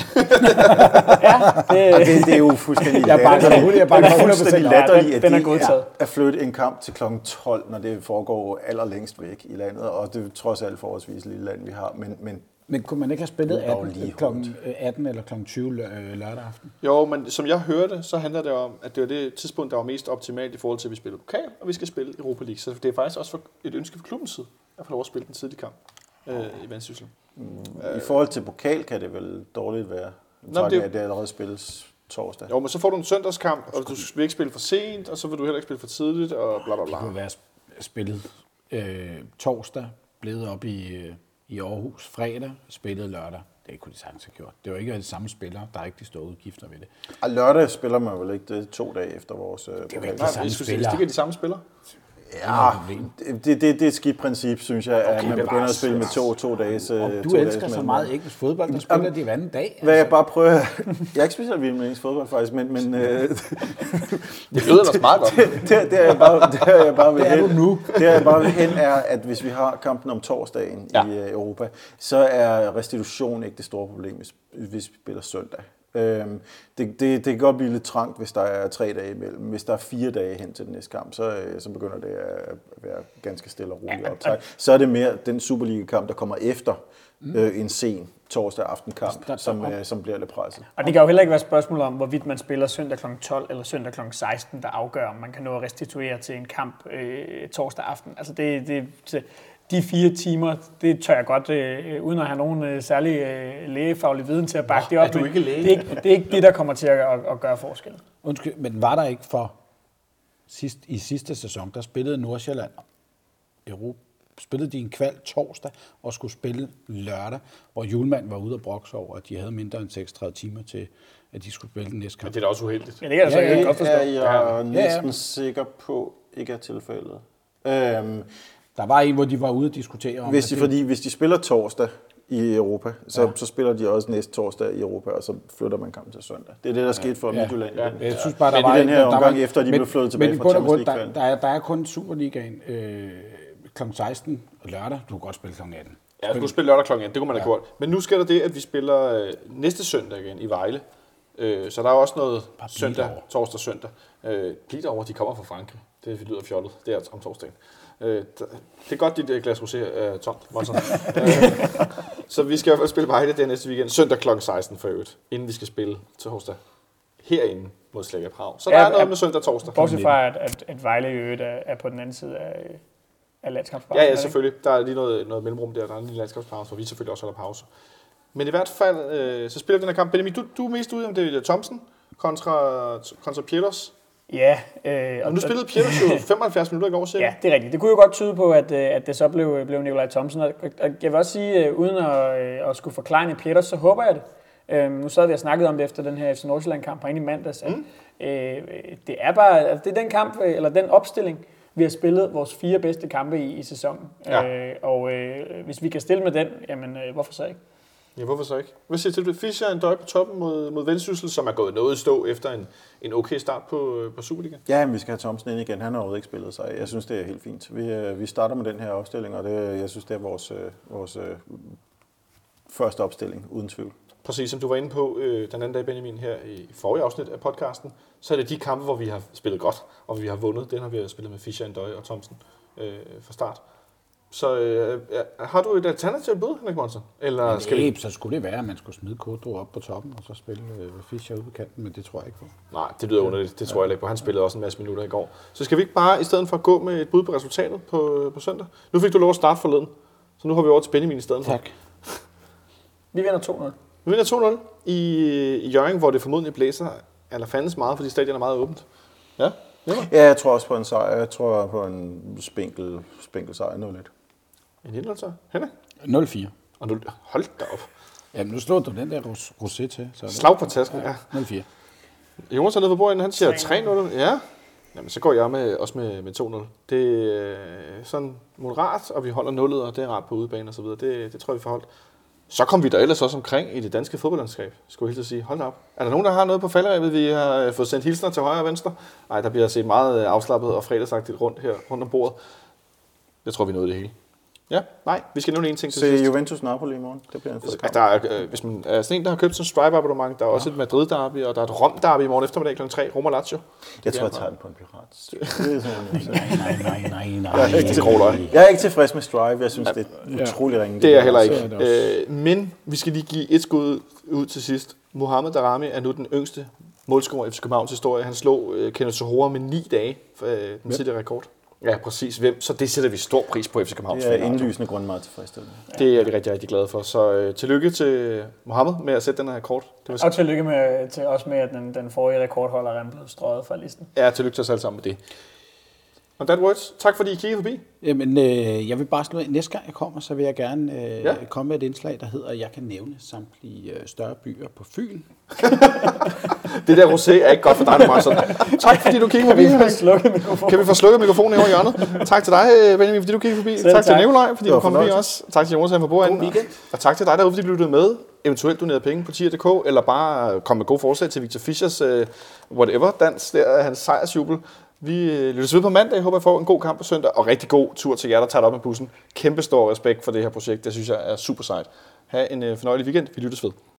Det, det er jo fuldstændig Jeg bakker latterligt. jeg bakker Det er 100% fuldstændig op. Ja, latterligt, at den er det godtaget. at flytte en kamp til kl. 12, når det foregår allerlængst væk i landet. Og det er trods alt forholdsvis lille land, vi har. Men, men Men kunne man ikke have spillet Det er dog 18, lige klokken 18 eller kl. 20 lø- øh, lørdag aften? jo, men som jeg hørte, så handler det om, at det var det tidspunkt, der var mest optimalt i forhold til, at vi spiller pokal, og vi skal spille Europa League. Så det er faktisk også for et ønske fra klubbens side, at få lov at spille den tidlige kamp øh, i Vendsyssel. I forhold til pokal kan det vel dårligt være. Nå, det- det, at det allerede spilles torsdag. Jo, men så får du en søndagskamp, og du vil ikke spille for sent, og så vil du heller ikke spille for tidligt, og bla bla Det bla. kunne være sp- spillet øh, torsdag, blevet op i, øh, i Aarhus fredag, spillet lørdag. Det kunne de sagtens have gjort. Det var ikke de samme spillere, der er ikke de store udgifter ved det. Og lørdag spiller man vel ikke det to dage efter vores øh, pokal. ikke Nej, samme jeg skulle sige, spillere. hvis det ikke er de samme spillere. Ja, problem. det, det, det er et skidt princip, synes jeg, at man begynder at spille med to, to dages Og øh, du to elsker dages så meget engelsk fodbold, der spiller de hver anden dag. Hvad jeg bare prøver... Jeg er ikke specielt vild med engelsk fodbold, faktisk, men, men øh, (laughs) Det lyder ellers meget godt. det, det, er jeg bare, det er jeg bare vil (laughs) Det er hen. du nu. Det er jeg bare vil hen er, at hvis vi har kampen om torsdagen Ja. ja. i øh, Europa, så er restitution ikke det store problem, hvis, hvis vi spiller søndag. Øhm, det, det, det kan godt blive lidt trangt, hvis der er tre dage imellem. Hvis der er fire dage hen til den næste kamp, så, øh, så begynder det at være ganske stille og roligt optag. Så er det mere den Superliga-kamp, der kommer efter øh, en sen torsdag aftenkamp, Der- som, øh, som bliver lidt presset. Og det kan jo heller ikke være spørgsmål om, hvorvidt man spiller søndag kl. 12 eller søndag kl. 16, der afgør, om man kan nå at restituere til en kamp øh, torsdag aften. Altså det, det, de fire timer, det tør jeg godt, øh, uden at have nogen øh, særlig øh, lægefaglig viden til at bakke det op. er du ikke læge? Det er ikke, det er ikke det, der kommer til at, at, at gøre forskel. Undskyld, men var der ikke for sidst, i sidste sæson, der spillede Nordsjælland Europa, spillede de en kval torsdag og skulle spille lørdag, hvor Julemand var ude og brokse over, at de havde mindre end 36 timer til, at de skulle spille den næste Men kamp. det er da også uheldigt. Ja, det kan jeg så Ja, ja, ja, Det godt forstå. er jeg næsten ja. sikker på ikke er tilfældet. Øhm, Der var en, hvor de var ude og diskutere om, hvis, de, det- fordi hvis de spiller torsdag i Europa, så, Ja. ja. så spiller de også næste torsdag i Europa, og så flytter man kampen til søndag. Det er det, der skete for Ja. Midtjylland. Ja. Jeg synes bare, der Men var i den her der omgang var, efter, de blev flyttet tilbage men fra Champions grund, der, der, er, der er kun Superligaen øh, kl. 16 og lørdag. Du kan godt spille kl. 18. Ja, jeg skulle spille lørdag klokken 1, det kunne man have gjort. Men nu sker der det, at vi spiller øh, næste søndag igen i Vejle. Øh, så der er også noget søndag, torsdag, søndag. Øh, bliv derovre, de kommer fra Frankrig. Det lyder fjollet. Det er om torsdagen. Øh, det er godt, dit øh, glas rosé er tomt, Monson. øh, så vi skal i hvert fald spille Vejle den næste weekend. Søndag kl. 16 for øvrigt, inden vi skal spille til torsdag herinde mod Slækker Prag. Så der Ja, er noget med søndag torsdag. Bortset fra, at, at, at Vejle i øvrigt er, er på den anden side af, af landskampspausen. Ja, ja, selvfølgelig. Der er lige noget, noget mellemrum der. Der er en lille landskabspause, hvor vi selvfølgelig også holder pause. Men i hvert fald, øh, så spiller vi den her kamp. Benjamin, du, du er mest ude om det er Thompson kontra, kontra Pieters. Ja, øh, Og nu spillede Pieters jo 75 minutter i går, cirka. Ja, det er rigtigt. Det kunne jo godt tyde på, at, øh, at det så blev, blev Nikolaj Thomsen. Og og jeg vil også sige, øh, uden at, øh, at skulle forklare Peters, så håber jeg det. Øhm, nu sad vi og snakkede om det efter den her FC Nordsjælland-kamp på i mandags. At, mm. øh, det er bare altså, det er den kamp, øh, eller den opstilling, vi har spillet vores fire bedste kampe i, i sæsonen. Ja. Øh, og øh, hvis vi kan stille med den, jamen øh, hvorfor så ikke? Ja, hvorfor så ikke? Hvad siger til det? Fischer en døj på toppen mod, mod Vendsyssel, som er gået noget i stå efter en, en okay start på, øh, på Superliga. Ja, men vi skal have Thomsen ind igen. Han har overhovedet ikke spillet sig. Jeg synes, det er helt fint. Vi, øh, vi starter med den her opstilling, og det, jeg synes, det er vores, øh, vores første opstilling, uden tvivl. Præcis som du var inde på øh, den anden dag, Benjamin, her i forrige afsnit af podcasten, så er det de kampe, hvor vi har spillet godt, og vi har vundet. Den har vi spillet med Fischer, Ndøj og Thomsen øh, fra start. Så øh, har du et alternativt bud, Henrik Monsen? Eller skal vi... Så skulle det være, at man skulle smide Kodro op på toppen, og så spille øh, Fischer ude på kanten, men det tror jeg ikke på. Nej, det lyder underligt. Det tror jeg ikke på. Han spillede også en masse minutter i går. Så skal vi ikke bare, i stedet for at gå med et bud på resultatet på, på søndag? Nu fik du lov at starte forleden, så nu har vi over til Benjamin i stedet for. Tak. Vi vinder 2-0. Vi vinder 2-0 i, i Jørgen, hvor det formodentlig blæser, eller fandens meget, fordi stadion er meget åbent. Ja, Ja, jeg tror også på en sejr. Jeg tror på en spinkel, spinkel sejr 0-1. En 1 så. Henrik? 0-4. Og nu, hold da op. Jamen, nu slår du den der ros- rosé til. Så Slag på tasken, ja. 0-4. Jonas er nede på bordet, han siger 3-0. Ja. Jamen, så går jeg med, også med, med 2-0. Det er sådan moderat, og vi holder nullet, og det er rart på udebane og så videre. Det, det tror jeg, vi får holdt. Så kom vi da ellers også omkring i det danske fodboldlandskab, skulle jeg helt sige. Hold da op. Er der nogen, der har noget på falderæbet? Vi har øh, fået sendt hilsner til højre og venstre. Nej, der bliver set meget øh, afslappet og fredagsagtigt rundt her, rundt om bordet. Jeg tror, vi nåede det hele. Ja, nej, vi skal nævne en ting til Se sidst. Juventus Napoli i morgen. Det bliver en fed Ja, kamp. der er, øh, hvis man er sådan en, der har købt sådan en Stripe-abonnement, der er også et Madrid-derby, og der er et Rom-derby i morgen eftermiddag kl. 3, Roma Lazio. Jeg tror, jeg tager den på en pirat. (laughs) Sådan, Nej, nej, nej, nej. Jeg er ikke løgn. Jeg er ikke tilfreds med Strive. Jeg synes, det er utrolig ringe. Det er jeg heller er ikke. Øh, men vi skal lige give et skud ud til sidst. Mohamed Darami er nu den yngste målscorer i FC Københavns historie. Han slog øh, Kenneth Sohora med ni dage, øh, den tidligere rekord. Ja, præcis. Hvem? Så det sætter vi stor pris på FC Københavns Det er indlysende grund meget tilfredsstillende. Det er vi rigtig, rigtig glade for. Så øh, tillykke til Mohamed med at sætte den her rekord. Det var Og tillykke med, til også med, at den, den forrige rekordholder er blevet strøget fra listen. Ja, tillykke til os alle sammen med det. On that words, tak fordi I kiggede forbi. Jamen, øh, jeg vil bare ind. Næste gang jeg kommer, så vil jeg gerne øh, Ja. komme med et indslag, der hedder, at jeg kan nævne samtlige øh, større byer på Fyn. (laughs) Det der rosé er ikke godt for dig, Martin. Tak fordi du kiggede forbi. Vi har slukket mikrofonen. Kan vi få slukket mikrofonen over i hjørnet? Tak til dig, øh, Benjamin, fordi du kiggede forbi. Selv tak, til tak. Nikolaj, fordi du kom forbi også. Tak til Jonas, han bordet. God Og tak til dig derude, fordi du lyttede med. Eventuelt donerede penge på tier.dk, eller bare kom med gode forslag til Victor Fischers uh, whatever dans, der er hans sejrsjubel. Vi øh, lyttes ved på mandag. Jeg håber, I får en god kamp på søndag, og rigtig god tur til jer, der tager det op med bussen. Kæmpe stor respekt for det her projekt. Det synes jeg er super sejt. Ha' en øh, fornøjelig weekend. Vi lyttes ved.